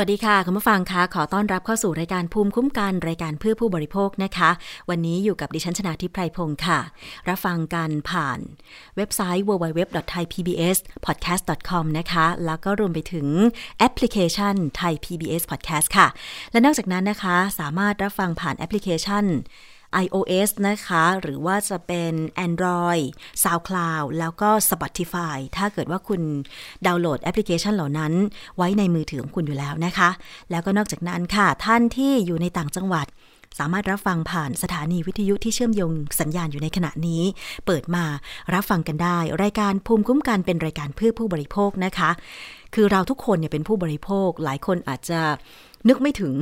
วัสดีค่ะคุณผู้ฟังคะขอต้อนรับเข้าสู่รายการภูมิคุ้มกันรายการเพื่อผู้บริโภคนะคะ วันนี้อยู่กับดิฉันชนาทิพไพรพงศ์ค่ะ รับฟังกันผ่านเว็บไซต์ www.thaipbspodcast.com นะคะ แล้วก็รวมไปถึงแอปพลิเคชัน Thai PBS Podcast ค่ะ และนอกจากนั้นนะคะ สามารถรับฟังผ่านแอปพลิเคชัน iOS นะคะ หรือว่าจะเป็น Android SoundCloud แล้วก็ Spotify ถ้าเกิดว่าคุณดาวน์โหลดแอปพลิเคชันเหล่านั้น ไว้ในมือถือของคุณอยู่แล้วนะคะ แล้วก็นอกจากนั้นค่ะ ท่านที่อยู่ในต่างจังหวัด สามารถรับฟังผ่านสถานีวิทยุที่เชื่อมโยงสัญญาณอยู่ในขณะนี้ เปิดมารับฟังกันได้ รายการภูมิคุ้มกันเป็นรายการเพื่อผู้บริโภคนะคะ คือเราทุกคนเนี่ยเป็นผู้บริโภค หลายคนอาจจะ นึกไม่ถึง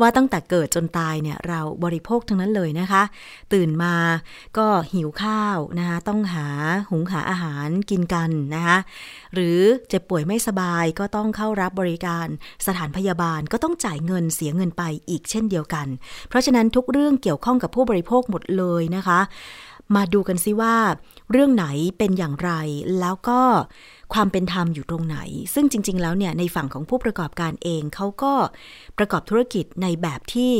ว่าตั้งแต่เกิดจนตายเนี่ยเราบริโภคทั้งนั้นเลยนะคะ ตื่นมาก็หิวข้าวนะคะต้องหาหุงหาอาหารกินกันนะคะหรือเจ็บป่วยไม่สบายก็ต้องเข้ารับบริการสถานพยาบาลก็ต้องจ่ายเงินเสียเงินไปอีกเช่นเดียวกัน เพราะฉะนั้นทุกเรื่องเกี่ยวข้องกับผู้บริโภคหมดเลยนะคะ มาดูกันซิว่า เรื่องไหนเป็นอย่างไร แล้วก็ความเป็นธรรมอยู่ตรงไหน ซึ่งจริง ๆ แล้วเนี่ยในฝั่งของผู้ประกอบการเองเขาก็ประกอบธุรกิจในแบบที่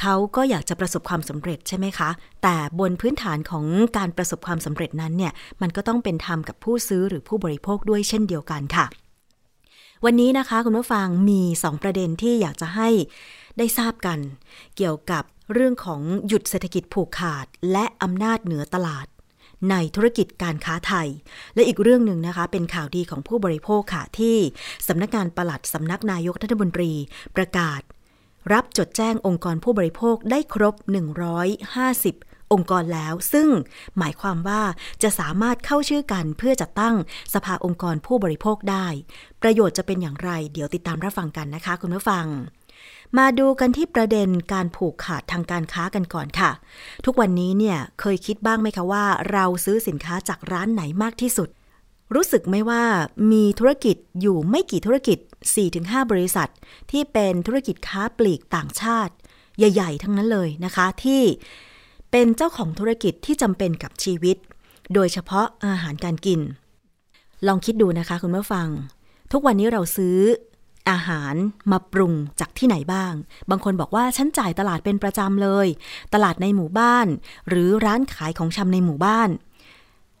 เขาก็อยากจะประสบความสำเร็จใช่ไหมคะ แต่บนพื้นฐานของการประสบความสำเร็จนั้นเนี่ย มันก็ต้องเป็นธรรมกับผู้ซื้อหรือผู้บริโภคด้วยเช่นเดียวกันค่ะ วันนี้นะคะคุณผู้ฟังมี 2 ประเด็นที่อยากจะให้ ได้ทราบกัน เกี่ยวกับเรื่องของหยุดเศรษฐกิจผูกขาด และอำนาจเหนือตลาด ในธุรกิจการค้าไทย และอีกเรื่องหนึ่งนะคะ เป็นข่าวดีของผู้บริโภคค่ะที่สำนักงานปลัดสำนักนายกรัฐมนตรีประกาศ รับจดแจ้งองค์กรผู้บริโภคได้ครบ 150องค์กรแล้วซึ่งหมายความว่าจะสามารถเข้าชื่อกันเพื่อจัดตั้งสภาองค์กรผู้บริโภคได้ ประโยชน์จะเป็นอย่างไร เดี๋ยวติดตามรับฟังกันนะคะคุณผู้ฟัง มาดูกันที่ประเด็นการผูกขาดทางการค้ากันก่อนค่ะ ทุกวันนี้เนี่ยเคยคิดบ้างไหมคะว่า เราซื้อสินค้าจากร้านไหนมากที่สุด รู้สึกไหมว่ามีธุรกิจอยู่ไม่กี่ธุรกิจ 4-5 บริษัท ที่เป็นธุรกิจค้าปลีกต่างชาติ ใหญ่ ๆ ทั้งนั้นเลยนะคะที่เป็นเจ้าของธุรกิจที่จำเป็นกับชีวิต โดยเฉพาะอาหารการกิน ลองคิดดูนะคะคุณผู้ฟัง ทุกวันนี้เราซื้อ อาหารมาปรุงจากที่ไหนบ้าง บางคนบอกว่าฉันจ่ายตลาดเป็นประจำเลย ตลาดในหมู่บ้าน หรือร้านขายของชำในหมู่บ้าน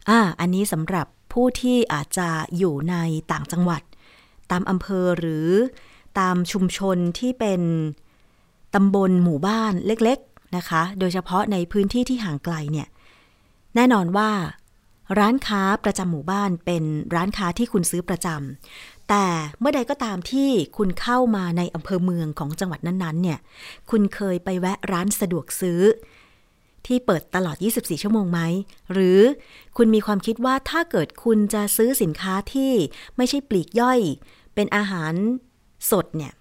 อ่า อันนี้สำหรับผู้ที่อาจจะอยู่ในต่างจังหวัด ตามอำเภอหรือตามชุมชนที่เป็นตำบลหมู่บ้านเล็กๆนะคะ โดยเฉพาะในพื้นที่ที่ห่างไกลเนี่ย แน่นอนว่าร้านค้าประจำหมู่บ้านเป็นร้านค้าที่คุณซื้อประจำ แต่เมื่อใดก็ตามที่คุณเข้ามาในอำเภอเมืองของจังหวัดนั้นๆ เนี่ย คุณเคยไปแวะร้านสะดวกซื้อ ที่เปิดตลอด 24 ชั่วโมงไหม หรือคุณมีความคิดว่าถ้าเกิดคุณจะซื้อสินค้าที่ไม่ใช่ปลีกย่อย เป็นอาหารสดเนี่ย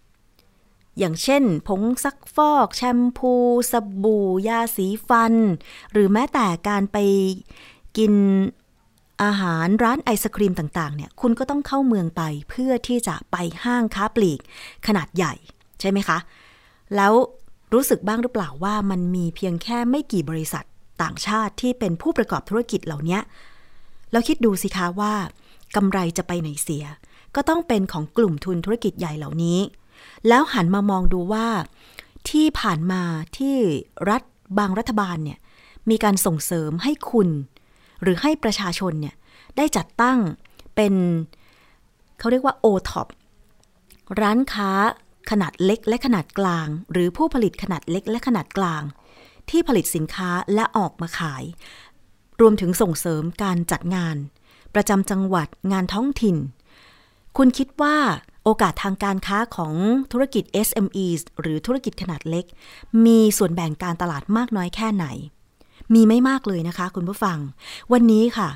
อย่างเช่น ผงซักฟอก แชมพู สบู่ ยาสีฟัน หรือแม้แต่การไปกิน อาหารร้านไอศครีมต่างๆเนี่ยคุณก็ต้องเข้าเมืองไปเพื่อที่จะไปห้างค้าปลีกขนาดใหญ่ใช่ไหมคะ แล้วรู้สึกบ้างหรือเปล่าว่ามันมีเพียงแค่ไม่กี่บริษัทต่างชาติที่เป็นผู้ประกอบธุรกิจเหล่านี้แล้วคิดดูสิคะว่ากำไรจะไปไหนเสีย ก็ต้องเป็นของกลุ่มทุนธุรกิจใหญ่เหล่านี้ แล้วหันมามองดูว่า ที่ผ่านมาที่รัฐบางรัฐบาลเนี่ยมีการส่งเสริมให้คุณ หรือให้ประชาชนเนี่ยได้จัดตั้งเป็นเขาเรียกว่า O-TOP ร้านค้าขนาดเล็กและขนาดกลาง หรือผู้ผลิตขนาดเล็กและขนาดกลาง ที่ผลิตสินค้าและออกมาขาย รวมถึงส่งเสริมการจัดงาน ประจำจังหวัดงานท้องถิ่น คุณคิดว่าโอกาสทางการค้าของธุรกิจ SME หรือธุรกิจขนาดเล็ก มีส่วนแบ่งการตลาดมากน้อยแค่ไหน มีไม่มากเลยนะคะ คุณผู้ฟัง วันนี้ค่ะ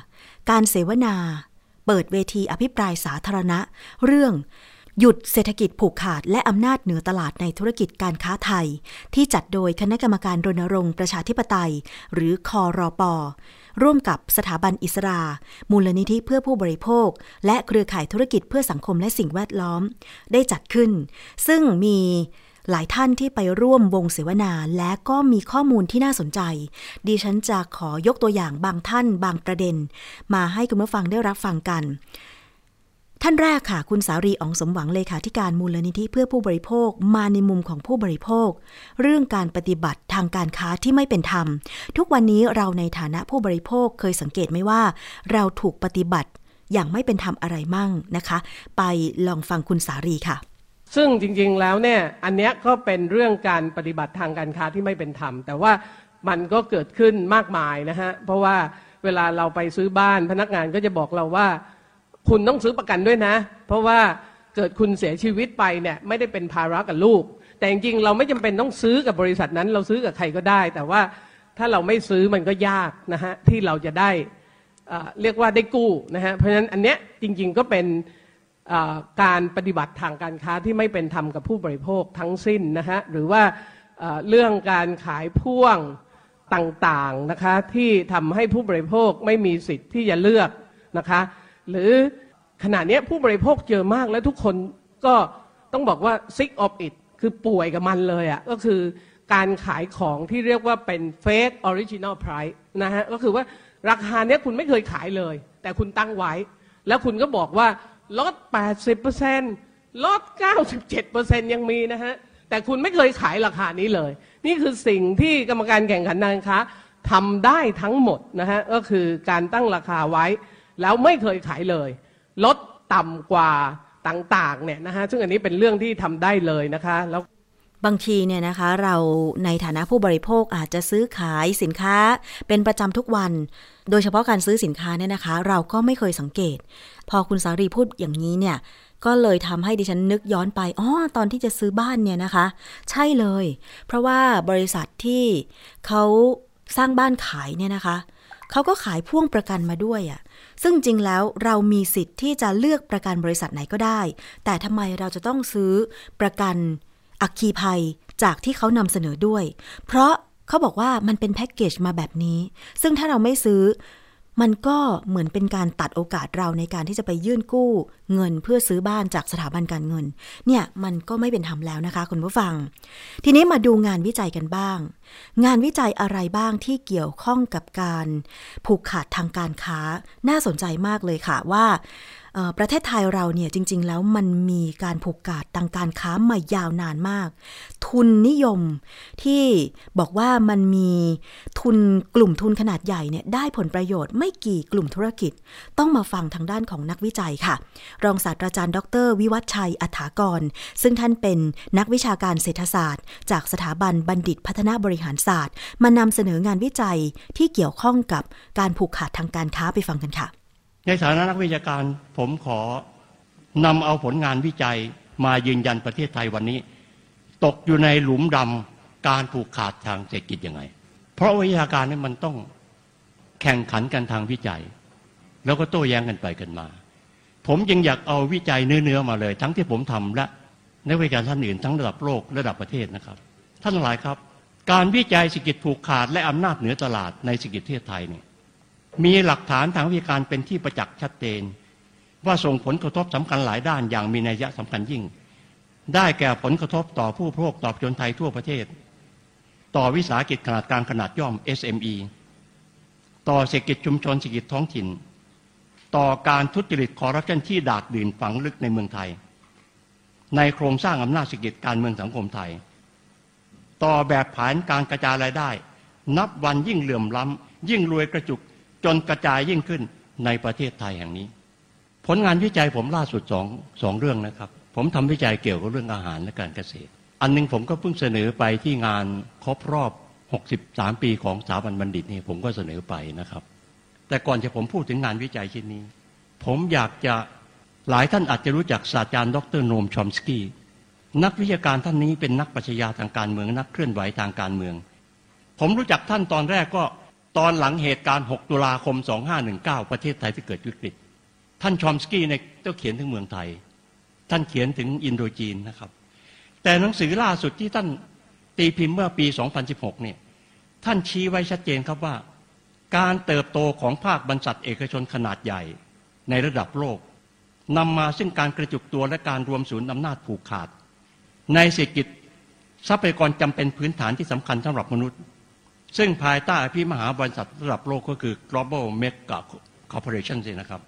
การเสวนา เปิดเวทีอภิปรายสาธารณะ เรื่องหยุดเศรษฐกิจผูกขาดและอำนาจเหนือตลาดในธุรกิจการค้าไทย ที่จัดโดยคณะกรรมการรณรงค์ประชาธิปไตย หรือคอรอปอร่วมกับสถาบันอิสรา มูลนิธิเพื่อผู้บริโภค และเครือข่ายธุรกิจเพื่อสังคมและสิ่งแวดล้อม ได้จัดขึ้น ซึ่งมี หลายท่านที่ไปร่วมวงเสวนาและก็มีข้อมูลที่น่าสนใจ ดิฉันจะขอยกตัวอย่างบางท่านบางประเด็น มาให้คุณผู้ฟังได้รับฟังกัน ท่านแรกค่ะ คุณสารีอองสมหวังเลขาธิการมูลนิธิเพื่อผู้บริโภคมาในมุมของผู้บริโภค เรื่องการปฏิบัติทางการค้าที่ไม่เป็นธรรม ทุกวันนี้เราในฐานะผู้บริโภคเคยสังเกตไหมว่า เราถูกปฏิบัติอย่างไม่เป็นธรรมอะไรมั่งนะคะ ไปลองฟังคุณสารีค่ะ ซึ่งจริงๆแล้วเนี่ยอันเนี้ยก็เป็นเรื่องการปฏิบัติทางการค้าที่ไม่เป็นธรรม แต่ว่ามันก็เกิดขึ้นมากมายนะฮะเพราะว่าเวลาเราไปซื้อบ้านพนักงานก็จะบอกเราว่า คุณต้องซื้อประกันด้วยนะ เพราะว่าเกิดคุณเสียชีวิตไปเนี่ยไม่ได้เป็นภาระกับลูก แต่จริงๆเราไม่จำเป็นต้องซื้อกับบริษัทนั้น เราซื้อกับใครก็ได้ แต่ว่าถ้าเราไม่ซื้อมันก็ยากนะฮะที่เราจะได้เอ่อเรียกว่าได้กู้นะฮะเพราะฉะนั้นอันเนี้ยจริง ๆก็เป็น การปฏิบัติทางการค้าที่ไม่เป็นธรรมกับผู้บริโภคทั้งสิ้นนะฮะหรือว่าเรื่องการขายพ่วงต่างๆนะคะที่ทำให้ผู้บริโภคไม่มีสิทธิ์ที่จะเลือกนะคะหรือขณะนี้ผู้บริโภคเจอมากและทุกคนก็ต้องบอกว่า sick of it คือป่วยกับมันเลยอะ่ะก็คือการขายของที่เรียกว่าเป็น fake original price นะฮะก็คือว่าราคาเนี้ยคุณไม่เคยขายเลย แต่คุณตั้งไว้ แล้วคุณก็บอกว่า ลด 80%ลด 97%ยังมีนะฮะ แต่คุณไม่เคยขายราคานี้เลย นี่คือสิ่งที่กรรมการแข่งขันการค้าทำได้ทั้งหมดนะฮะ ก็คือการตั้งราคาไว้ แล้วไม่เคยขายเลย ลดต่ำกว่าต่างๆเนี่ยนะฮะ ซึ่งอันนี้เป็นเรื่องที่ทำได้เลยนะคะแล้ว บางทีเนี่ยนะคะเราในฐานะผู้บริโภคอาจจะซื้อขายสินค้าเป็นประจำทุกวัน โดยเฉพาะการซื้อสินค้าเนี่ยนะคะ เราก็ไม่เคยสังเกต พอคุณสารีพูดอย่างนี้เนี่ยก็เลยทำให้ดิฉันนึกย้อนไปอ๋อตอนที่จะซื้อบ้านเนี่ยนะคะ ใช่เลย เพราะว่าบริษัทที่เขาสร้างบ้านขายเนี่ยนะคะเขาก็ขายพ่วงประกันมาด้วยอะ่ะซึ่งจริงแล้วเรามีสิทธิ์ที่จะเลือกประกันบริษัทไหนก็ได้ แต่ทำไมเราจะต้องซื้อประกัน อัคคีภัยจากที่เขานำเสนอด้วย เพราะเขาบอกว่ามันเป็นแพ็กเกจมาแบบนี้ ซึ่งถ้าเราไม่ซื้อ มันก็เหมือนเป็นการตัดโอกาสเราในการที่จะไปยื่นกู้ เงินเพื่อซื้อบ้านจากสถาบันการเงิน เนี่ยมันก็ไม่เป็นธรรมแล้วนะคะคุณผู้ฟัง ทีนี้มาดูงานวิจัยกันบ้าง งานวิจัยอะไรบ้างที่เกี่ยวข้องกับการผูกขาดทางการค้า น่าสนใจมากเลยค่ะว่า ประเทศไทยเราเนี่ยจริง ๆ แล้วมันมีการผูกขาดทางการค้ามายาวนานมาก ทุนนิยมที่บอกว่ามันมีทุนกลุ่มทุนขนาดใหญ่เนี่ยได้ผลประโยชน์ไม่กี่กลุ่มธุรกิจ ต้องมาฟังทางด้านของนักวิจัยค่ะ รองศาสตราจารย์ ดร วิวัฒชัยอัฐากร ซึ่งท่านเป็นนักวิชาการเศรษฐศาสตร์ จากสถาบันบัณฑิตพัฒนาบริหารศาสตร์ มานำเสนองานวิจัยที่เกี่ยวข้องกับการผูกขาดทางการค้าไปฟังกันค่ะ ในฐานะนักวิชาการผมขอนำเอาผลงานวิจัยมายืนยันประเทศไทยวันนี้ ตกอยู่ในหลุมดำการผูกขาดทางเศรษฐกิจยังไง เพราะวิชาการนี่มันต้องแข่งขันกันทางวิจัย แล้วก็โต้แย้งกันไปกันมา ผมยังอยากเอาวิจัยเนื้อๆมาเลย ทั้งที่ผมทำและนักวิชาการท่านอื่นทั้งระดับโลกระดับประเทศนะครับ ท่านหลายครับ การวิจัยเศรษฐกิจผูกขาดและอำนาจเหนือตลาดในเศรษฐกิจประเทศไทยเนี่ย มีหลักฐานทางวิชาการเป็นที่ประจักษ์ชัดเจน ว่าส่งผลกระทบสำคัญหลายด้านอย่างมีนัยยะสำคัญยิ่ง ได้แก่ผลกระทบต่อผู้บริโภคต่อประชาชนไทยทั่วประเทศ ต่อวิสาหกิจขนาดกลางขนาดย่อม SME ต่อเศรษฐกิจชุมชนเศรษฐกิจท้องถิ่น ต่อการทุจริตคอร์รัปชันที่ดาดดื่นฝังลึกในเมืองไทย ในโครงสร้างอำนาจเศรษฐกิจการเมืองสังคมไทย ต่อแบบแผนการกระจายรายได้ นับวันยิ่งเหลื่อมล้ำยิ่งรวยกระจุก จนกระจายยิ่งขึ้นในประเทศไทยแห่งนี้ ผลงานวิจัยผมล่าสุดสองสองเรื่องนะครับ ผมทำวิจัยเกี่ยวกับเรื่องอาหารและการเกษตร อันหนึงผมก็เพิ่งเสนอไปที่งานครบรอบ 63 ปีของสถาบันบัณฑิตนี่ผมก็เสนอไปนะครับ แต่ก่อนจะผมพูดถึงงานวิจัยชิ้นนี้ ผมอยากจะหลายท่านอาจจะรู้จักศาสตราจารย์ดรโนมชอมสกี้นักวิชาการท่านนี้เป็นนักปรัชญาทางการเมืองนักเคลื่อนไหวทางการเมือง ผมรู้จักท่านตอนแรกก็ ตอนหลังเหตุการณ์ 6 ตุลาคม 2519 ประเทศไทยที่เกิดวิกฤต ท่านชอมสกี้เนี่ยก็เขียนถึงเมืองไทย ท่านเขียนถึงอินโดจีนนะครับ แต่หนังสือล่าสุดที่ท่านตีพิมพ์เมื่อปี 2016 เนี่ย ท่านชี้ไว้ชัดเจนครับว่า การเติบโตของภาคบรรษัทเอกชนขนาดใหญ่ ในระดับโลกนำมาซึ่งการกระจุกตัวและการรวมศูนย์อำนาจผูกขาด ในเศรษฐกิจทรัพยากรจำเป็นพื้นฐานที่สำคัญสำหรับมนุษย์ ซึ่งภายใต้พี่มหาบริษัทระดับโลกก็คือ global mega corporation สินะครับ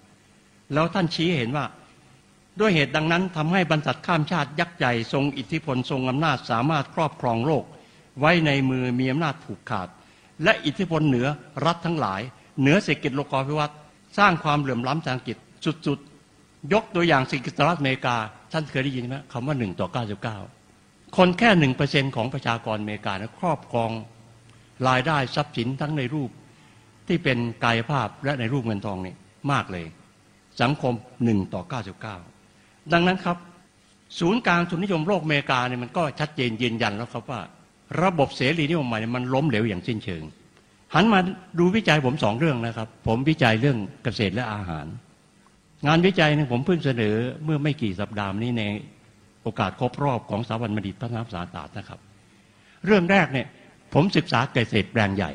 แล้วท่านชี้เห็นว่า ด้วยเหตุดังนั้นทำให้บรรษัทข้ามชาติยักษ์ใหญ่ทรงอิทธิพลทรงอำนาจสามารถครอบครองโลก ไว้ในมือมีอำนาจผูกขาด และอิทธิพลเหนือรัฐทั้งหลาย เหนือเศรษฐกิจโลกาภิวัตน์สร้างความเหลื่อมล้ำทางกิจสุดๆ ยกตัวอย่างสิสหรัฐอเมริกา ท่านเคยได้ยินไหมคำว่าหนึ่งต่อเก้าสิบเก้าคนแค่หนึ่งเปอร์เซ็นของประชากรอเมริกานะครอบครอง รายได้ทรัพย์สินทั้งในรูปที่เป็นกายภาพและในรูปเงินทองนี่มากเลย สังคมหนึ่งต่อเก้าสิบเก้าดังนั้นครับ ศูนย์กลางทุนนิยมโลกอเมริกาเนี่ยมันก็ชัดเจนยืนยันแล้วครับว่า ระบบเสรีนิยมใหม่มันล้มเหลวอย่างสิ้นเชิง หันมาดูวิจัยผมสองเรื่องนะครับ ผมวิจัยเรื่องเกษตรและอาหาร งานวิจัยเนี่ยผมเพิ่งเสนอเมื่อไม่กี่สัปดาห์นี้ในโอกาสครบรอบของสถาบันบัณฑิตพัฒนาศาสตร์นะครับ เรื่องแรกเนี่ย ผมศึกษาเกษตรแปลงใหญ่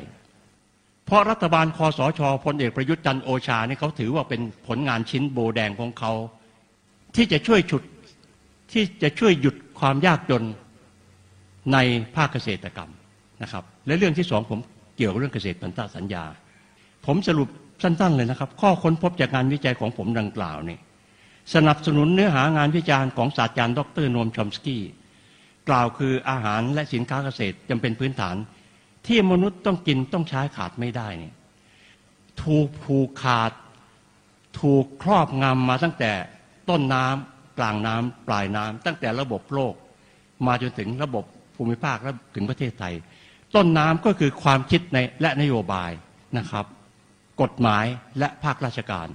เพราะรัฐบาลคอสชพลเอกประยุทธ์จันโอชาเนี่ยเขาถือว่าเป็นผลงานชิ้นโบแดงของเขา ที่จะช่วยฉุดที่จะช่วยหยุดความยากจนในภาคเกษตรกรรมนะครับ และเรื่องที่สองผมเกี่ยวกับเรื่องเกษตรพันธสัญญา ผมสรุปสั้นๆเลยนะครับ ข้อค้นพบจากงานวิจัยของผมดังกล่าวนี่สนับสนุนเนื้อหางานวิจารณ์ของศาสตราจารย์ ดรโนมชอมสกี้ กล่าวคืออาหารและสินค้าเกษตรจำเป็นพื้นฐาน ที่มนุษย์ต้องกินต้องใช้ขาดไม่ได้เนี่ยถูกผูกขาด ถูกครอบงำมาตั้งแต่ต้นน้ำกลางน้ำปลายน้ำตั้งแต่ระบบโลก มาจนถึงระบบภูมิภาคและถึงประเทศไทย ต้นน้ำก็คือความคิดในและนโยบายนะครับ กฎหมายและภาคราชการ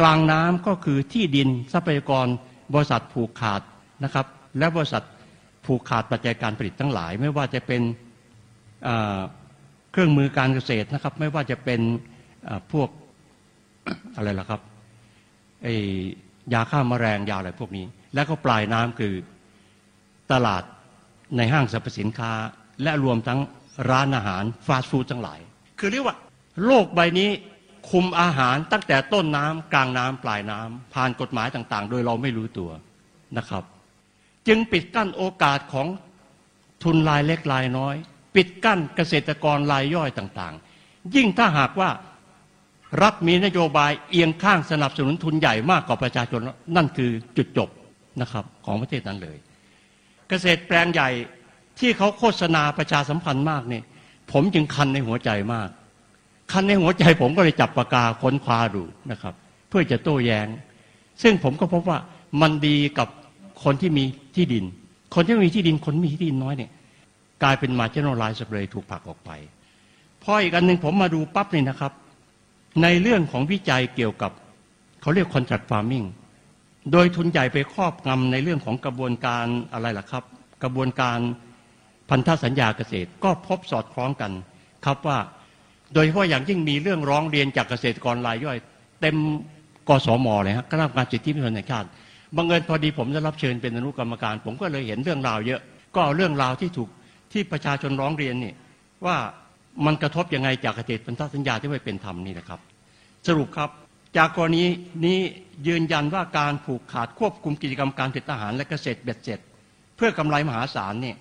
กลางน้ำก็คือที่ดินทรัพยากรบริษัทผูกขาดนะครับ และบริษัท ผูกขาดปัจจัยการผลิตทั้งหลาย ไม่ว่าจะเป็นเครื่องมือการเกษตรนะครับ ไม่ว่าจะเป็นพวกอะไรล่ะครับไอยาฆ่ามาแมลงยาอะไรพวกนี้ แล้วก็ปลายน้ำคือตลาดในห้างสรรพสินค้า และรวมทั้งร้านอาหารฟาสต์ฟู้ดทั้งหลาย คือเรียกว่าโลกใบนี้คุมอาหารตั้งแต่ต้นน้ำกลางน้ำปลายน้ำผ่านกฎหมายต่างๆ โดยเราไม่รู้ตัวนะครับ จึงปิดกั้นโอกาสของทุนรายเล็กรายน้อย ปิดกั้นเกษตรกรรายย่อยต่างๆ ยิ่งถ้าหากว่ารัฐมีนโยบายเอียงข้างสนับสนุนทุนใหญ่มากกว่าประชาชนนั่นคือจุดจบนะครับของประเทศนั้นเลย เกษตรแปลงใหญ่ที่เขาโฆษณาประชาสัมพันธ์มากเนี่ยผมจึงคันในหัวใจมาก คันในหัวใจผมก็เลยจับปากกาค้นคว้าดูนะครับ เพื่อจะโต้แยง้ง ซึ่งผมก็พบว่ามันดีกับคนที่มี ที่ดิน คนที่มีที่ดินคนมีที่ดินน้อยเนี่ยกลายเป็นมาเจนอลไลซ์เลยถูกผลักออกไปพออีกอันหนึ่งผมมาดูปั๊บนี่นะครับ ในเรื่องของวิจัยเกี่ยวกับ เขาเรียกคอน t r a c t farming โดยทุนใหญ่ไปครอบงำในเรื่องของกระบวนการอะไรล่ะครับ กระบวนการพันธสัญญาเกษตร ก็พบสอดคล้องกันครับว่า โดยเฉพาะอย่างยิ่งมีเรื่องร้องเรียนจากเกษตรกรรายย่อย เต็มกสมเลยฮะคณะกรรมการสิทธิมนุษยชาติ บังเอิญพอดีผมได้รับเชิญเป็นอนุกรรมการ ผมก็เลยเห็นเรื่องราวเยอะ ก็เอาเรื่องราวที่ถูกที่ประชาชนร้องเรียนนี่ว่ามันกระทบยังไงจากเกษตรพันธสัญญาที่ไม่เป็นธรรมนี่นะครับ สรุปครับจากกรณีนี้ยืนยันว่าการผูกขาดควบคุมกิจกรรมการผลิตอาหารและเกษตรเบ็ดเสร็จ เพื่อกำไรมหาศาลเนี่ย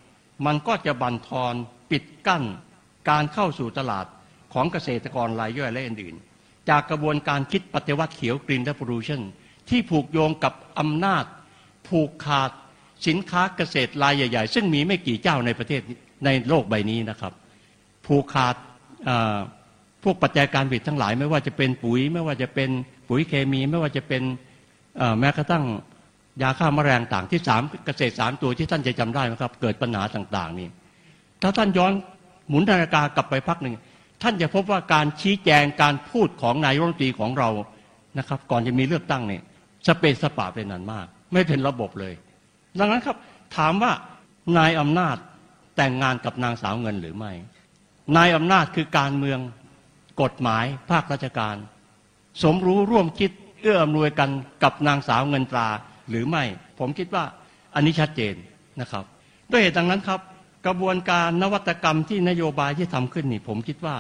มันก็จะบั่นทอนปิดกั้น การเข้าสู่ตลาดของเกษตรกรรายย่อยและอื่นๆ จากกระบวนการคิดปฏิวัติเขียวกรีนและโพลูชัน ที่ผูกโยงกับอำนาจ ผูกขาดสินค้าเกษตรรายใหญ่ ๆ ซึ่งมีไม่กี่เจ้าในประเทศในโลกใบนี้นะครับ ผูกขาดพวกปัจจัยการผลิตทั้งหลาย ไม่ว่าจะเป็นปุ๋ย ไม่ว่าจะเป็นปุ๋ยเคมี ไม่ว่าจะเป็นแม้กระทั่งยาฆ่ามาแมลงต่างที่สามเกษตรสามตัวที่ท่านจะจำได้ไหมครับ เกิดปัญหาต่างๆนี่ถ้าท่านย้อนหมุนนาฬิกากลับไปพักหนึ่งท่านจะพบว่าการชี้แจงการพูดของนายรัฐมนตรีของเรานะครับ ก่อนจะมีเลือกตั้งเนี่ย สเปซสปาเป็นนันมาก ไม่เป็นระบบเลย ดังนั้นครับ ถามว่านายอำนาจแต่งงานกับนางสาวเงินหรือไม่ นายอำนาจคือการเมืองกฎหมายภาคราชการ สมรู้ร่วมคิดเอื้ออำนวยกันกับนางสาวเงินตราหรือไม่ ผมคิดว่าอันนี้ชัดเจนนะครับ ด้วยเหตุดังนั้นครับ กระบวนการนวัตกรรมที่นโยบายที่ทำขึ้นนี่ ผมคิดว่า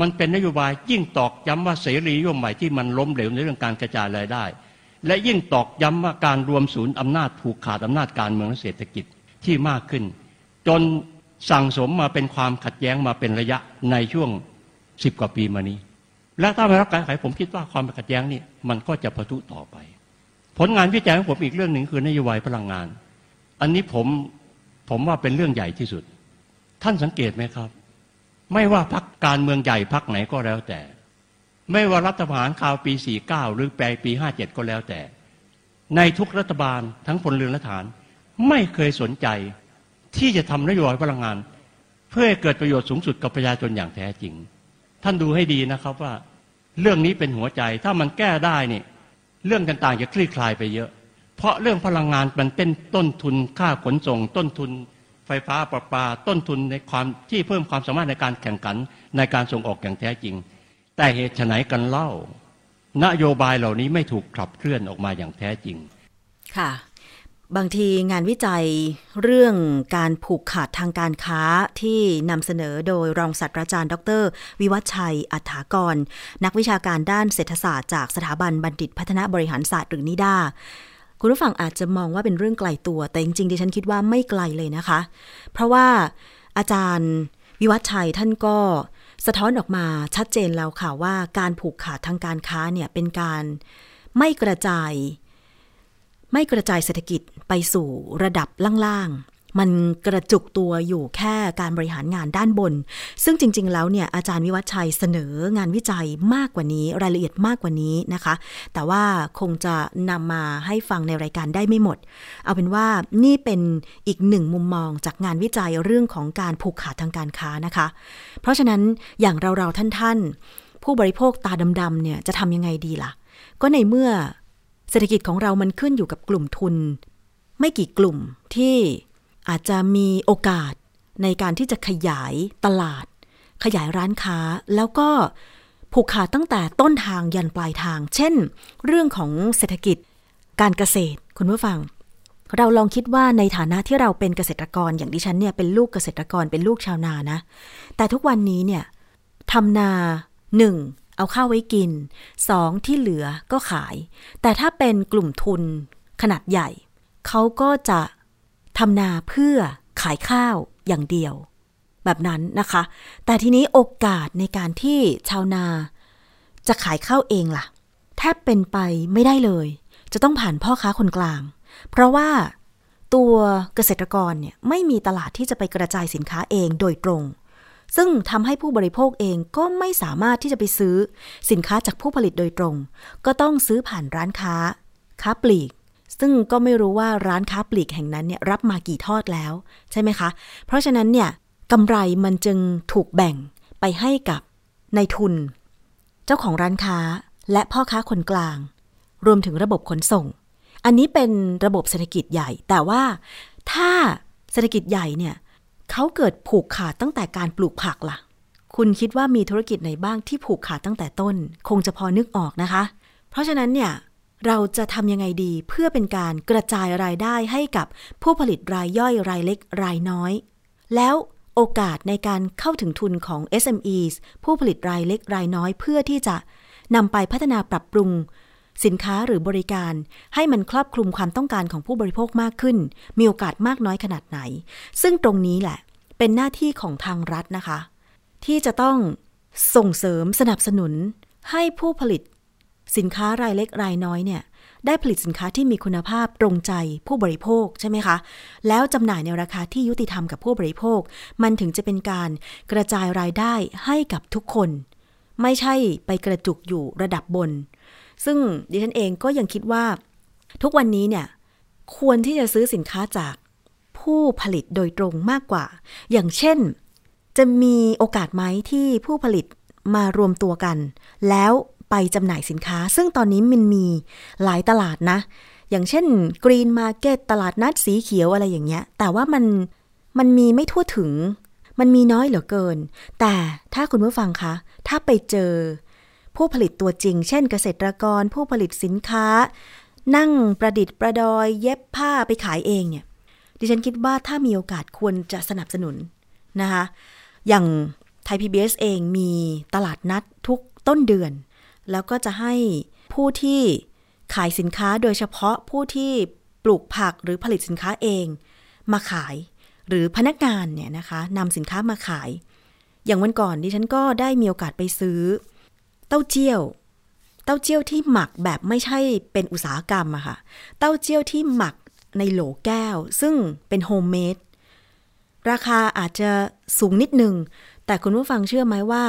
มันเป็นนโยบายยิ่งตอกย้ำว่าเสรีนิยมใหม่ที่มันล้มเหลวในเรื่องการกระจายรายได้ และยิ่งตอกย้ำว่าการรวมศูนย์อำนาจผูกขาดอำนาจการเมืองและเศรษฐกิจที่มากขึ้น จนสั่งสมมาเป็นความขัดแย้งมาเป็นระยะในช่วงสิบกว่าปีมานี้ และถ้าไม่รับการไขผมคิดว่าความขัดแย้งนี่มันก็จะประทุต่อไป ผลงานวิจัยของผมอีกเรื่องหนึ่งคือนโยบายพลังงาน อันนี้ผมผมว่าเป็นเรื่องใหญ่ที่สุด ท่านสังเกตไหมครับ ไม่ว่าพักการเมืองใหญ่พักไหนก็แล้วแต่ ไม่ว่ารัฐประหารคราวปี 49 หรือแปลปี 57 ก็แล้วแต่ ในทุกรัฐบาลทั้งพลเรือนและฐาน ไม่เคยสนใจที่จะทำนโยบายพลังงาน เพื่อให้เกิดประโยชน์สูงสุดกับประชาชนอย่างแท้จริง ท่านดูให้ดีนะครับว่า เรื่องนี้เป็นหัวใจถ้ามันแก้ได้เนี่ยเรื่องต่างๆจะคลี่คลายไปเยอะ เพราะเรื่องพลังงานมันเป็นต้นทุนค่าขนส่ง ต้นทุนไฟฟ้าประปา ต้นทุนในความที่เพิ่มความสามารถในการแข่งขันในการส่งออกอย่างแท้จริง แต่เหตุไฉนกันเล่า นโยบายเหล่านี้ไม่ถูกขับเคลื่อนออกมาอย่างแท้จริง ค่ะ บางทีงานวิจัยเรื่องการผูกขาดทางการค้าที่นำเสนอโดยรองศาสตราจารย์ ดร วิวัฒชัย อัฏฐากร นักวิชาการด้านเศรษฐศาสตร์จากสถาบันบัณฑิตพัฒนาบริหารศาสตร์หรือนิดาคุณผู้ฟังอาจจะมองว่าเป็นเรื่องไกลตัว แต่จริงๆดิฉันคิดว่าไม่ไกลเลยนะคะ เพราะว่าอาจารย์วิวัฒชัยท่านก็ สะท้อนออกมาชัดเจนแล้วค่ะว่าการผูกขาดทางการค้าเนี่ยเป็นการไม่กระจาย ไม่กระจายเศรษฐกิจไปสู่ระดับล่าง มันกระจุกตัวอยู่แค่การบริหารงานด้านบน ซึ่งจริง ๆ แล้วเนี่ยอาจารย์วิวัฒชัยเสนองานวิจัยมากกว่านี้รายละเอียดมากกว่านี้นะคะ แต่ว่าคงจะนำมาให้ฟังในรายการได้ไม่หมด เอาเป็นว่านี่เป็นอีกหนึ่งมุมมองจากงานวิจัยเรื่องของการผูกขาดทางการค้านะคะ เพราะฉะนั้นอย่างเราๆท่านๆ ผู้บริโภคตาดำๆเนี่ยจะทำยังไงดีล่ะ ก็ในเมื่อเศรษฐกิจของเรามันขึ้นอยู่กับกลุ่มทุน ไม่กี่กลุ่มที่ อาจจะมีโอกาสในการที่จะขยายตลาด ขยายร้านค้า แล้วก็ผูกขาดตั้งแต่ต้นทางยันปลายทาง เช่น เรื่องของเศรษฐกิจ การเกษตร คุณผู้ฟัง เราลองคิดว่าในฐานะที่เราเป็นเกษตรกรอย่างดิฉันเนี่ยเป็นลูกเกษตรกรเป็นลูกชาวนานะ แต่ทุกวันนี้เนี่ยทำนาหนึ่งเอาข้าวไว้กินสองที่เหลือก็ขาย แต่ถ้าเป็นกลุ่มทุนขนาดใหญ่ เขาก็จะ ทำนาเพื่อขายข้าวอย่างเดียว แบบนั้นนะคะ แต่ทีนี้โอกาสในการที่ชาวนา จะขายข้าวเองล่ะ แทบเป็นไปไม่ได้เลย จะต้องผ่านพ่อค้าคนกลาง เพราะว่าตัวเกษตรกรเนี่ยไม่มีตลาดที่จะไปกระจายสินค้าเองโดยตรง ซึ่งทำให้ผู้บริโภคเองก็ไม่สามารถที่จะไปซื้อสินค้าจากผู้ผลิตโดยตรง ก็ต้องซื้อผ่านร้านค้า ค้าปลีก ซึ่งก็ไม่รู้ว่าร้านค้าปลีกแห่งนั้นเนี่ยรับมากี่ทอดแล้วใช่ไหมคะ เพราะฉะนั้นเนี่ยกำไรมันจึงถูกแบ่งไปให้กับนายทุน เจ้าของร้านค้าและพ่อค้าคนกลาง รวมถึงระบบขนส่ง อันนี้เป็นระบบเศรษฐกิจใหญ่ แต่ว่าถ้าเศรษฐกิจใหญ่เนี่ยเขาเกิดผูกขาดตั้งแต่การปลูกผักล่ะ คุณคิดว่ามีธุรกิจไหนบ้างที่ผูกขาดตั้งแต่ต้น คงจะพอนึกออกนะคะ เพราะฉะนั้นเนี่ย เราจะทำยังไงดีเพื่อเป็นการกระจายรายได้ให้กับผู้ผลิตรายย่อยรายเล็กรายน้อย แล้วโอกาสในการเข้าถึงทุนของ SMEs ผู้ผลิตรายเล็กรายน้อยเพื่อที่จะนำไปพัฒนาปรับปรุง สินค้าหรือบริการ ให้มันครอบคลุมความต้องการของผู้บริโภคมากขึ้น มีโอกาสมากน้อยขนาดไหน ซึ่งตรงนี้แหละ เป็นหน้าที่ของทางรัฐนะคะ ที่จะต้องส่งเสริมสนับสนุนให้ผู้ผลิต สินค้ารายเล็กรายน้อยเนี่ยได้ผลิตสินค้าที่มีคุณภาพตรงใจผู้บริโภคใช่ไหมคะ แล้วจำหน่ายในราคาที่ยุติธรรมกับผู้บริโภค มันถึงจะเป็นการกระจายรายได้ให้กับทุกคน ไม่ใช่ไปกระจุกอยู่ระดับบน ซึ่งดิฉันเองก็ยังคิดว่า ทุกวันนี้เนี่ยควรที่จะซื้อสินค้าจากผู้ผลิตโดยตรงมากกว่า อย่างเช่น จะมีโอกาสไหมที่ผู้ผลิตมารวมตัวกัน แล้ว ไปจำหน่ายสินค้า ซึ่งตอนนี้มันมีหลายตลาดนะ อย่างเช่นgreen market ตลาดนัดสีเขียวอะไรอย่างเงี้ย แต่ว่ามันมันมีไม่ทั่วถึง มันมีน้อยเหลือเกิน แต่ถ้าคุณผู้ฟังคะ ถ้าไปเจอ ผู้ผลิตตัวจริง เช่นเกษตรกร ผู้ผลิตสินค้า นั่งประดิษฐ์ประดอยเย็บผ้าไปขายเองเนี่ย ดิฉันคิดว่าถ้ามีโอกาสควรจะสนับสนุนนะคะ อย่างไทย PBS เองมีตลาดนัดทุกต้นเดือน แล้วก็จะให้ผู้ที่ขายสินค้าโดยเฉพาะผู้ที่ปลูกผักหรือผลิตสินค้าเองมาขาย หรือพนักงานเนี่ยนะคะนำสินค้ามาขาย อย่างวันก่อนดิฉันก็ได้มีโอกาสไปซื้อ เต้าเจี้ยว เต้าเจี้ยวที่หมักแบบไม่ใช่เป็นอุตสาหกรรมอะค่ะ เต้าเจี้ยวที่หมักในโหลแก้ว ซึ่งเป็น homemade ราคาอาจจะสูงนิดหนึ่งแต่คุณผู้ฟังเชื่อไหมว่า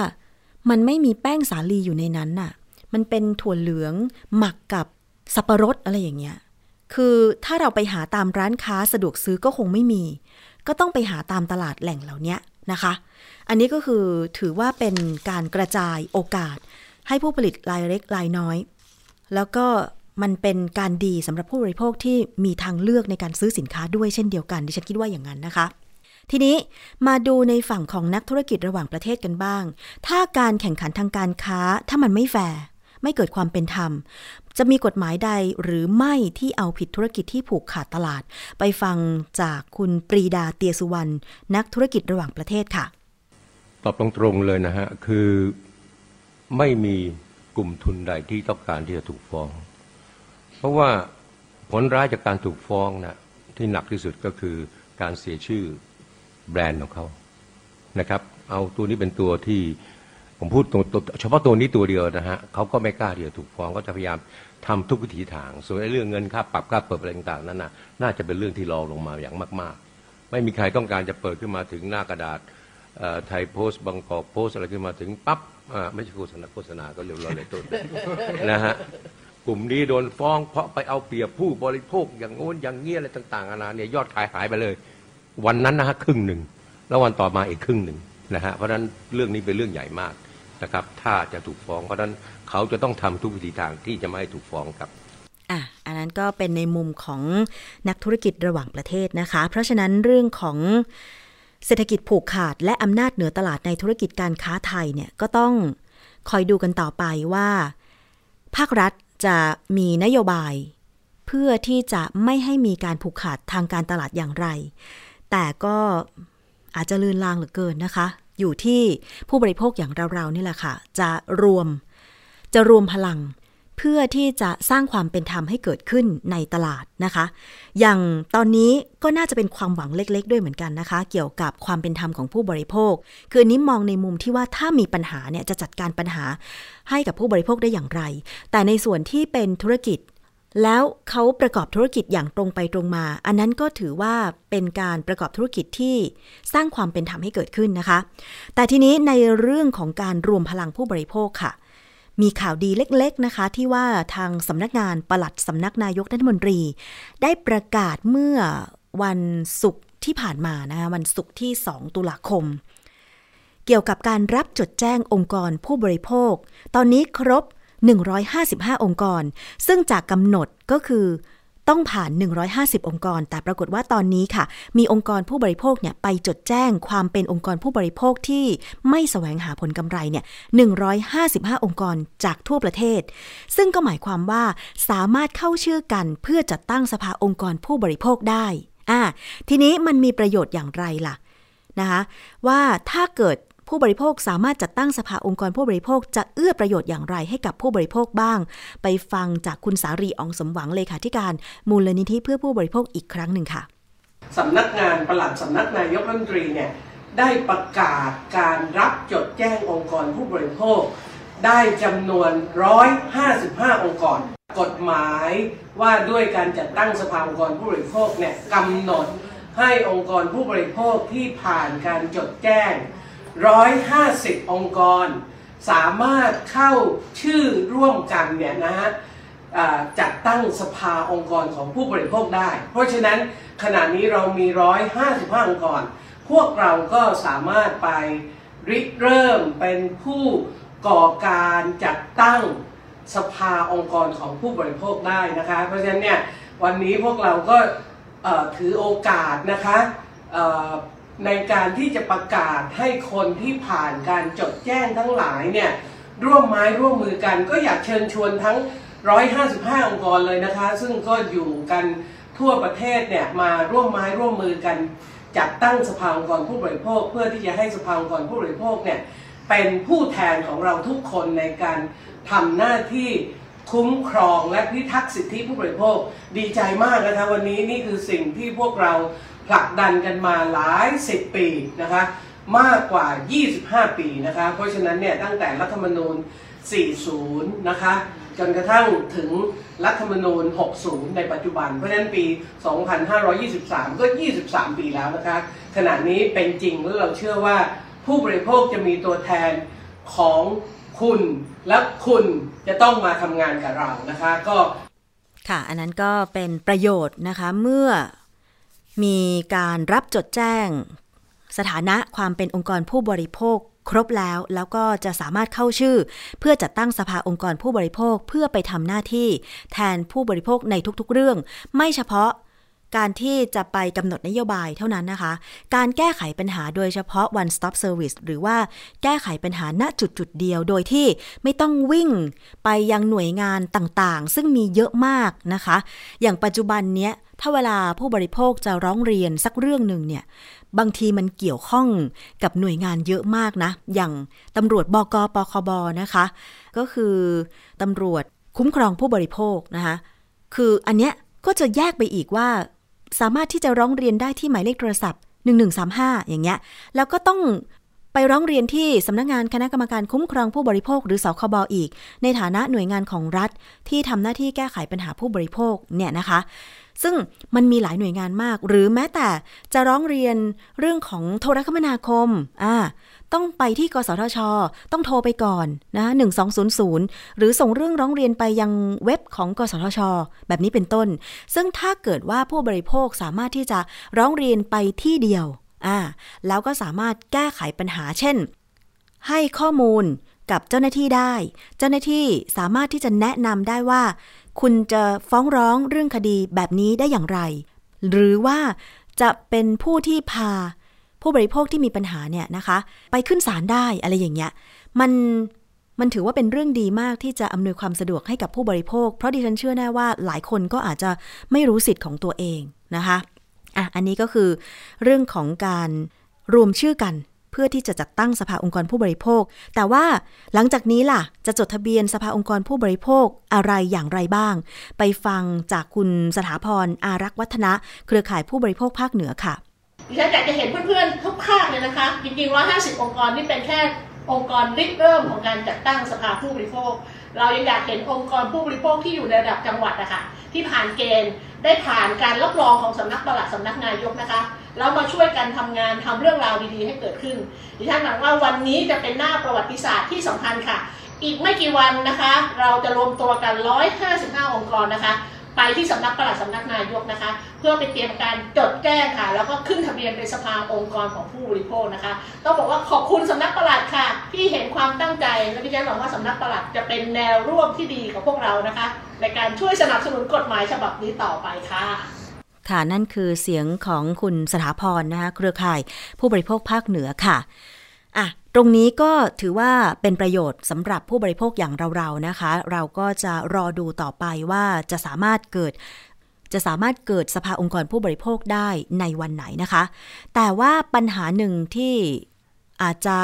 มันไม่มีแป้งสาลีอยู่ในนั้นน่ะ มันเป็นถั่วเหลืองหมักกับสับปะรดอะไรอย่างเงี้ย คือถ้าเราไปหาตามร้านค้าสะดวกซื้อก็คงไม่มี ก็ต้องไปหาตามตลาดแหล่งเหล่านี้นะคะ อันนี้ก็คือถือว่าเป็นการกระจายโอกาส ให้ผู้ผลิตรายเล็กรายน้อย แล้วก็มันเป็นการดีสำหรับผู้บริโภคที่มีทางเลือกในการซื้อสินค้าด้วยเช่นเดียวกัน ดิฉันคิดว่าอย่างนั้นนะคะ ทีนี้มาดูในฝั่งของนักธุรกิจระหว่างประเทศกันบ้าง ถ้าการแข่งขันทางการค้าถ้ามันไม่แฟร์ ไม่เกิดความเป็นธรรม จะมีกฎหมายใดหรือไม่ที่เอาผิดธุรกิจที่ผูกขาดตลาด ไปฟังจากคุณปรีดาเตียสุวรรณนักธุรกิจระหว่างประเทศค่ะ ตอบตรงๆเลยนะฮะ คือไม่มีกลุ่มทุนใดที่ต้องการที่จะถูกฟ้อง เพราะว่าผลร้ายจากการถูกฟ้องนะที่หนักที่สุดก็คือการเสียชื่อแบรนด์ของเขานะครับ เอาตัวนี้เป็นตัวที่ ผมพูดตรงเฉพาะตัวนี้ตัวเดียวนะฮะเขาก็ไม่กล้าที่จะถูกฟ้องก็จะพยายามทำทุกวิถีทาง ส่วนเรื่องเงินค่าปรับค่าเปิดอะไรต่างๆนั้นน่ะน่าจะเป็นเรื่องที่รองลงมาอย่างมากๆ ไม่มีใครต้องการจะเปิดขึ้นมาถึงหน้ากระดาษไทยโพสต์บางกอกโพสต์อะไรขึ้นมาถึงปั๊บไม่ใช่โฆษณาโฆษณาก็เรียบร้อยเลยต้นนะฮะกลุ่มนี้โดนฟ้องเพราะไปเอาเปรียบผู้บริโภคอย่างโน้นอย่างเงี้ยอะไรต่างๆนานาเนี่ยยอดขายหายไปเลย วันนั้นนะฮะครึ่งหนึ่งแล้ววันต่อมาอีกครึ่งหนึ่งนะฮะเพราะฉะนั้นเรื่องนี้เป็นเรื่องใหญ่มาก นะครับ ถ้าจะถูกฟ้องเพราะนั้นเขาจะต้องทำทุกวิธีทางที่จะไม่ให้ถูกฟ้องครับอะอันนั้นก็เป็นในมุมของนักธุรกิจระหว่างประเทศนะคะ เพราะฉะนั้นเรื่องของเศรษฐกิจผูกขาด และอำนาจเหนือตลาดในธุรกิจการค้าไทยเนี่ยก็ต้องคอยดูกันต่อไปว่า ภาครัฐจะมีนโยบาย เพื่อที่จะไม่ให้มีการผูกขาดทางการตลาดอย่างไร แต่ก็อาจจะลืนลางเหลือเกินนะคะ อยู่ที่ผู้บริโภคอย่างเราๆนี่แหละค่ะ จะรวม จะรวมพลัง เพื่อที่จะสร้างความเป็นธรรมให้เกิดขึ้นในตลาดนะคะ อย่างตอนนี้ก็น่าจะเป็นความหวังเล็ก ๆ ด้วยเหมือนกันนะคะ เกี่ยวกับความเป็นธรรมของผู้บริโภค คืออนนี้มองในมุมที่ว่าถ้ามีปัญหาเนี่ยจะจัดการปัญหาให้กับผู้บริโภคได้อย่างไร แต่ในส่วนที่เป็นธุรกิจ แล้วเขาประกอบธุรกิจอย่างตรงไปตรงมา อันนั้นก็ถือว่าเป็นการประกอบธุรกิจที่สร้างความเป็นธรรมให้เกิดขึ้นนะคะ แต่ทีนี้ในเรื่องของการรวมพลังผู้บริโภคค่ะ มีข่าวดีเล็กๆนะคะ ที่ว่าทางสำนักงานปลัดสำนักนายกรัฐมนตรี ได้ประกาศเมื่อวันศุกร์ที่ผ่านมานะคะวันศุกร์ที่ 2 ตุลาคม เกี่ยวกับการรับจดแจ้งองค์กรผู้บริโภค ตอนนี้ครบ 155 องค์กร ซึ่งจากกำหนดก็คือต้องผ่าน 150 องค์กร แต่ปรากฏว่าตอนนี้ค่ะ มีองค์กรผู้บริโภคเนี่ยไปจดแจ้งความเป็นองค์กรผู้บริโภคที่ไม่แสวงหาผลกำไรเนี่ย155 องค์กรจากทั่วประเทศ ซึ่งก็หมายความว่าสามารถเข้าชื่อกันเพื่อจัดตั้งสภาองค์กรผู้บริโภคได้อ่าทีนี้มันมีประโยชน์อย่างไรล่ะนะคะว่าถ้าเกิด ผู้บริโภคสามารถจัดตั้งสภาองค์กรผู้บริโภคจะเอื้อประโยชน์อย่างไรให้กับผู้บริโภคบ้าง ไปฟังจากคุณสารีอองสมหวังเลขาธิการ มูลนิธิเพื่อผู้บริโภคอีกครั้งหนึ่งค่ะสำนักงานประหลัดสำนักนายกรัฐมนตรีเนี่ยได้ประกาศการรับจดแจ้งองค์กรผู้บริโภค ได้จำนวน 155 องค์กร กฎหมายว่าด้วยการจัดตั้งสภาองค์กรผู้บริโภคเนี่ยกำหนดให้องค์กรผู้บริโภคที่ผ่านการจดแจ้ง 150 องค์กร สามารถเข้าชื่อร่วมกันเนี่ยนะฮะจัดตั้งสภาองค์กรของผู้บริโภคได้ เพราะฉะนั้นขณะนี้เรามี 155 องค์กร พวกเราก็สามารถไปริเริ่มเป็นผู้ก่อการจัดตั้งสภาองค์กรของผู้บริโภคได้นะคะ เพราะฉะนั้นเนี่ยวันนี้พวกเราก็ถือโอกาสนะคะ ในการที่จะประกาศให้คนที่ผ่านการจดแจ้งทั้งหลายเนี่ยร่วมไม้ร่วมมือกัน ก็อยากเชิญชวนทั้ง 155 องค์กรเลยนะคะ ซึ่งก็อยู่กันทั่วประเทศเนี่ยมาร่วมไม้ร่วมมือกัน จัดตั้งสภาองค์กรผู้บริโภค เพื่อที่จะให้สภาองค์กรผู้บริโภคเนี่ยเป็นผู้แทนของเราทุกคนในการทำหน้าที่คุ้มครองและพิทักษ์สิทธิผู้บริโภคดีใจมากนะคะวันนี้นี่คือสิ่งที่พวกเรา ผลักดันกันมาหลายสิบปีนะคะมากกว่า 25 ปีนะคะเพราะฉะนั้นเนี่ยตั้งแต่รัฐธรรมนูญ 40 นะคะจนกระทั่งถึงรัฐธรรมนูญ 60 ในปัจจุบัน เพราะฉะนั้นปี 2523 ก็ 23 ปีแล้วนะคะขณะนี้เป็นจริงแล้วเราเชื่อว่าผู้บริโภคจะมีตัวแทนของคุณและคุณจะต้องมาทำงานกับเรานะคะก็ค่ะ อันนั้นก็เป็นประโยชน์นะคะเมื่อ มีการรับจดแจ้ง สถานะความเป็นองค์กรผู้บริโภคครบแล้วแล้วก็จะสามารถเข้าชื่อ เพื่อจัดตั้งสภาองค์กรผู้บริโภคเพื่อไปทำหน้าที่ แทนผู้บริโภคในทุกๆเรื่อง ไม่เฉพาะการที่จะไปกำหนดนโยบายเท่านั้นนะคะ การแก้ไขปัญหาโดยเฉพาะ one stop service หรือว่าแก้ไขปัญหาณจุดจุดเดียว โดยที่ไม่ต้องวิ่งไปยังหน่วยงานต่างๆ ซึ่งมีเยอะมากนะคะ อย่างปัจจุบันเนี้ย ถ้าเวลาผู้บริโภคจะร้องเรียนสักเรื่องหนึ่งเนี่ย บางทีมันเกี่ยวข้องกับหน่วยงานเยอะมากนะ อย่างตำรวจบกปคบนะคะ ก็คือตำรวจคุ้มครองผู้บริโภคนะคะ คืออันเนี้ยก็จะแยกไปอีกว่า สามารถที่จะร้องเรียนได้ที่หมายเลขโทรศัพท์ 1135 อย่างเงี้ย แล้วก็ต้องไปร้องเรียนที่สำนักงานคณะกรรมการคุ้มครองผู้บริโภค หรือสคบออีก ในฐานะหน่วยงานของรัฐที่ทำหน้าที่แก้ไขปัญหาผู้บริโภคเนี่ยนะคะ ซึ่งมันมีหลายหน่วยงานมาก หรือแม้แต่จะร้องเรียนเรื่องของโทรคมนาคมอ่าต้องไปที่กสทช ต้องโทรไปก่อนนะ1200 หรือส่งเรื่องร้องเรียนไปยังเว็บของกสทช แบบนี้เป็นต้น ซึ่งถ้าเกิดว่าผู้บริโภคสามารถที่จะร้องเรียนไปที่เดียวอ่าแล้วก็สามารถแก้ไขปัญหาเช่น ให้ข้อมูลกับเจ้าหน้าที่ได้ เจ้าหน้าที่สามารถที่จะแนะนำได้ว่า คุณจะฟ้องร้องเรื่องคดีแบบนี้ได้อย่างไร หรือว่าจะเป็นผู้ที่พาผู้บริโภคที่มีปัญหาเนี่ยนะคะ ไปขึ้นศาลได้อะไรอย่างเงี้ยมันมันถือว่าเป็นเรื่องดีมากที่จะอำนวยความสะดวกให้กับผู้บริโภค เพราะดิฉันเชื่อแน่ว่าหลายคนก็อาจจะไม่รู้สิทธิ์ของตัวเองนะคะอะอันนี้ก็คือเรื่องของการรวมชื่อกัน เพื่อที่จะจัดตั้งสภาองค์กรผู้บริโภค แต่ว่าหลังจากนี้ล่ะ จะจดทะเบียนสภาองค์กรผู้บริโภคอะไรอย่างไรบ้าง ไปฟังจากคุณสถาพรอารักษ์วัฒนะ เครือข่ายผู้บริโภคภาคเหนือค่ะดิฉันอยากจะเห็นเพื่อนๆทุกภาคเลยนะคะจริงๆ150 องค์กรนี่เป็นแค่องค์กรริเริ่มของการจัดตั้งสภาผู้บริโภค เรายังอยากเห็นองค์กรผู้บริโภคที่อยู่ในระดับจังหวัดนะคะที่ผ่านเกณฑ์ได้ผ่านการรับรองของสำนักปลัดสำนักนายกนะคะ แล้วมาช่วยกันทำงานทำเรื่องราวดีๆ ให้เกิดขึ้น ดิฉันหวังว่าวันนี้จะเป็นหน้าประวัติศาสตร์ที่สำคัญค่ะ อีกไม่กี่วันนะคะ เราจะรวมตัวกัน 155 องค์กรนะคะ ไปที่สำนักปลัดสำนักนายกนะคะ เพื่อไปเตรียมการจดแจ้งค่ะ แล้วก็ขึ้นทะเบียนเป็นสภาองค์กรของผู้บริโภคนะคะ ต้องบอกว่าขอบคุณสำนักปลัดค่ะ ที่เห็นความตั้งใจ และดิฉันหวังว่าสำนักปลัดจะเป็นแนวร่วมที่ดีกับพวกเรานะคะ ในการช่วยสนับสนุนกฎหมายฉบับนี้ต่อไปค่ะ ค่ะนั่นคือเสียงของคุณสถาพรนะคะเครือข่ายผู้บริโภคภาคเหนือค่ะอะตรงนี้ก็ถือว่าเป็นประโยชน์สำหรับผู้บริโภคอย่างเราๆนะคะ เราก็จะรอดูต่อไปว่าจะสามารถเกิด จะสามารถเกิดสภาองค์กรผู้บริโภคได้ในวันไหนนะคะ แต่ว่าปัญหาหนึ่งที่อาจจะ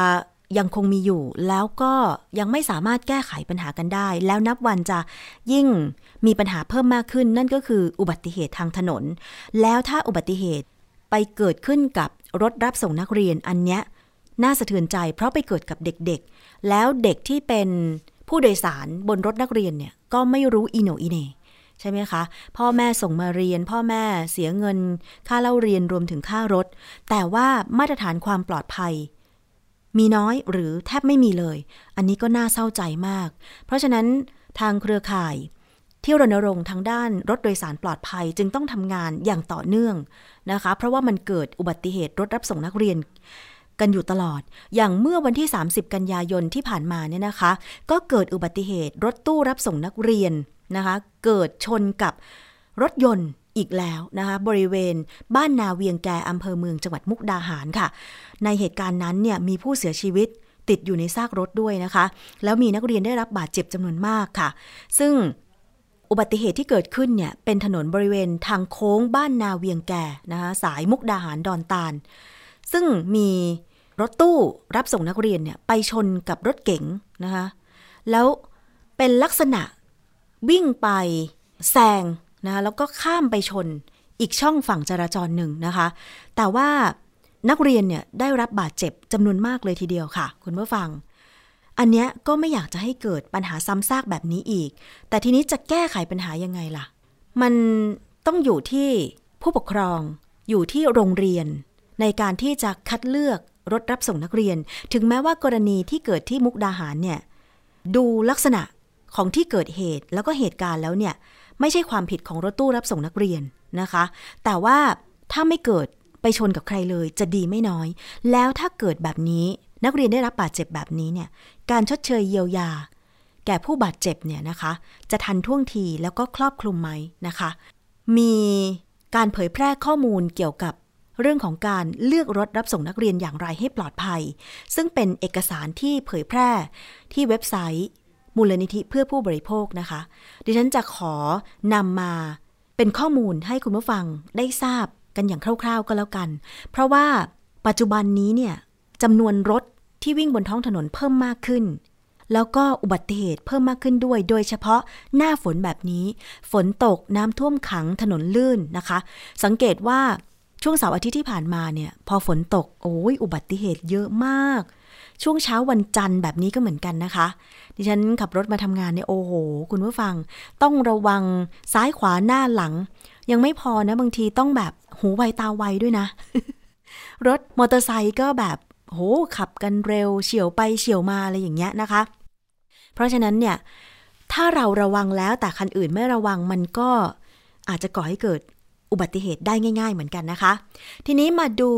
ยังคงมีอยู่ แล้วก็ยังไม่สามารถแก้ไขปัญหากันได้ แล้วนับวันจะยิ่ง มีปัญหาเพิ่มมากขึ้นนั่นก็คืออุบัติเหตุทางถนน แล้วถ้าอุบัติเหตุไปเกิดขึ้นกับรถรับส่งนักเรียนอันเนี้ยน่าสะเทือนใจ เพราะไปเกิดกับเด็กๆ แล้วเด็กที่เป็นผู้โดยสารบนรถนักเรียนเนี่ยก็ไม่รู้อีโนอีเนใช่ไหมคะ พ่อแม่ส่งมาเรียน พ่อแม่เสียเงิน ค่าเล่าเรียนรวมถึงค่ารถ แต่ว่ามาตรฐานความปลอดภัย มีน้อยหรือแทบไม่มีเลย อันนี้ก็น่าเศร้าใจมาก เพราะฉะนั้นทางเครือข่าย ที่รณรงค์ทางด้านรถโดยสารปลอดภัยจึงต้องทำงานอย่างต่อเนื่องนะคะ เพราะว่ามันเกิดอุบัติเหตุรถรับส่งนักเรียนกันอยู่ตลอด อย่างเมื่อวันที่ 30 กันยายนที่ผ่านมาเนี่ยนะคะ ก็เกิดอุบัติเหตุรถตู้รับส่งนักเรียนนะคะ เกิดชนกับรถยนต์อีกแล้วนะคะ บริเวณบ้านนาเวียงแกอำเภอเมืองจังหวัดมุกดาหารค่ะ ในเหตุการณ์นั้นเนี่ยมีผู้เสียชีวิตติดอยู่ในซากรถด้วยนะคะ แล้วมีนักเรียนได้รับบาดเจ็บจำนวนมากค่ะ ซึ่ง อุบัติเหตุที่เกิดขึ้นเนี่ยเป็นถนนบริเวณทางโค้งบ้านนาเวียงแก่นะคะสายมุกดาหารดอนตาล ซึ่งมีรถตู้รับส่งนักเรียนเนี่ยไปชนกับรถเก๋งนะคะแล้วเป็นลักษณะวิ่งไปแซงนะคะแล้วก็ข้ามไปชนอีกช่องฝั่งจราจรหนึ่งนะคะ แต่ว่านักเรียนเนี่ยได้รับบาดเจ็บจำนวนมากเลยทีเดียวค่ะ คุณผู้ฟัง อันเนี้ยก็ไม่อยากจะให้เกิดปัญหาซ้ำซากแบบนี้อีก แต่ทีนี้จะแก้ไขปัญหายังไงล่ะ มันต้องอยู่ที่ผู้ปกครอง อยู่ที่โรงเรียน ในการที่จะคัดเลือกรถรับส่งนักเรียน ถึงแม้ว่ากรณีที่เกิดที่มุกดาหารเนี่ย ดูลักษณะของที่เกิดเหตุแล้วก็เหตุการณ์แล้วเนี่ย ไม่ใช่ความผิดของรถตู้รับส่งนักเรียนนะคะ แต่ว่าถ้าไม่เกิดไปชนกับใครเลยจะดีไม่น้อย แล้วถ้าเกิดแบบนี้นักเรียนได้รับบาดเจ็บแบบนี้เนี่ย การชดเชยเยียวยา แก่ผู้บาดเจ็บเนี่ยนะคะ จะทันท่วงทีแล้วก็ครอบคลุมไหมนะคะ มีการเผยแพร่ข้อมูลเกี่ยวกับเรื่องของการเลือกรถรับส่งนักเรียนอย่างไรให้ปลอดภัย ซึ่งเป็นเอกสารที่เผยแพร่ที่เว็บไซต์ มูลนิธิเพื่อผู้บริโภคนะคะ ดิฉันจะขอนำมาเป็นข้อมูลให้คุณผู้ฟังได้ทราบกันอย่างคร่าวๆก็แล้วกัน เพราะว่าปัจจุบันนี้เนี่ยจำนวนรถ ที่วิ่งบนท้องถนนเพิ่มมากขึ้น แล้วก็อุบัติเหตุเพิ่มมากขึ้นด้วย โดยเฉพาะหน้าฝนแบบนี้ ฝนตกน้ำท่วมขังถนนลื่นนะคะ สังเกตว่าช่วงเสาร์อาทิตย์ที่ผ่านมาเนี่ย พอฝนตกโอ้ยอุบัติเหตุเยอะมาก ช่วงเช้าวันจันทร์แบบนี้ก็เหมือนกันนะคะ ดิฉันขับรถมาทำงานเนี่ยโอ้โห คุณผู้ฟัง ต้องระวังซ้ายขวาหน้าหลัง ยังไม่พอนะบางทีต้องแบบหูไวตาไวด้วยนะ รถมอเตอร์ไซค์ก็แบบ โหขับกันเร็ว เฉียวไปเฉียวมาอะไรอย่างเงี้ยนะคะ เพราะฉะนั้นเนี่ยถ้าเราระวังแล้วแต่คันอื่นไม่ระวังมันก็อาจจะก่อให้เกิดอุบัติเหตุได้ง่าย ๆ เหมือนกันนะคะ ทีนี้มาดู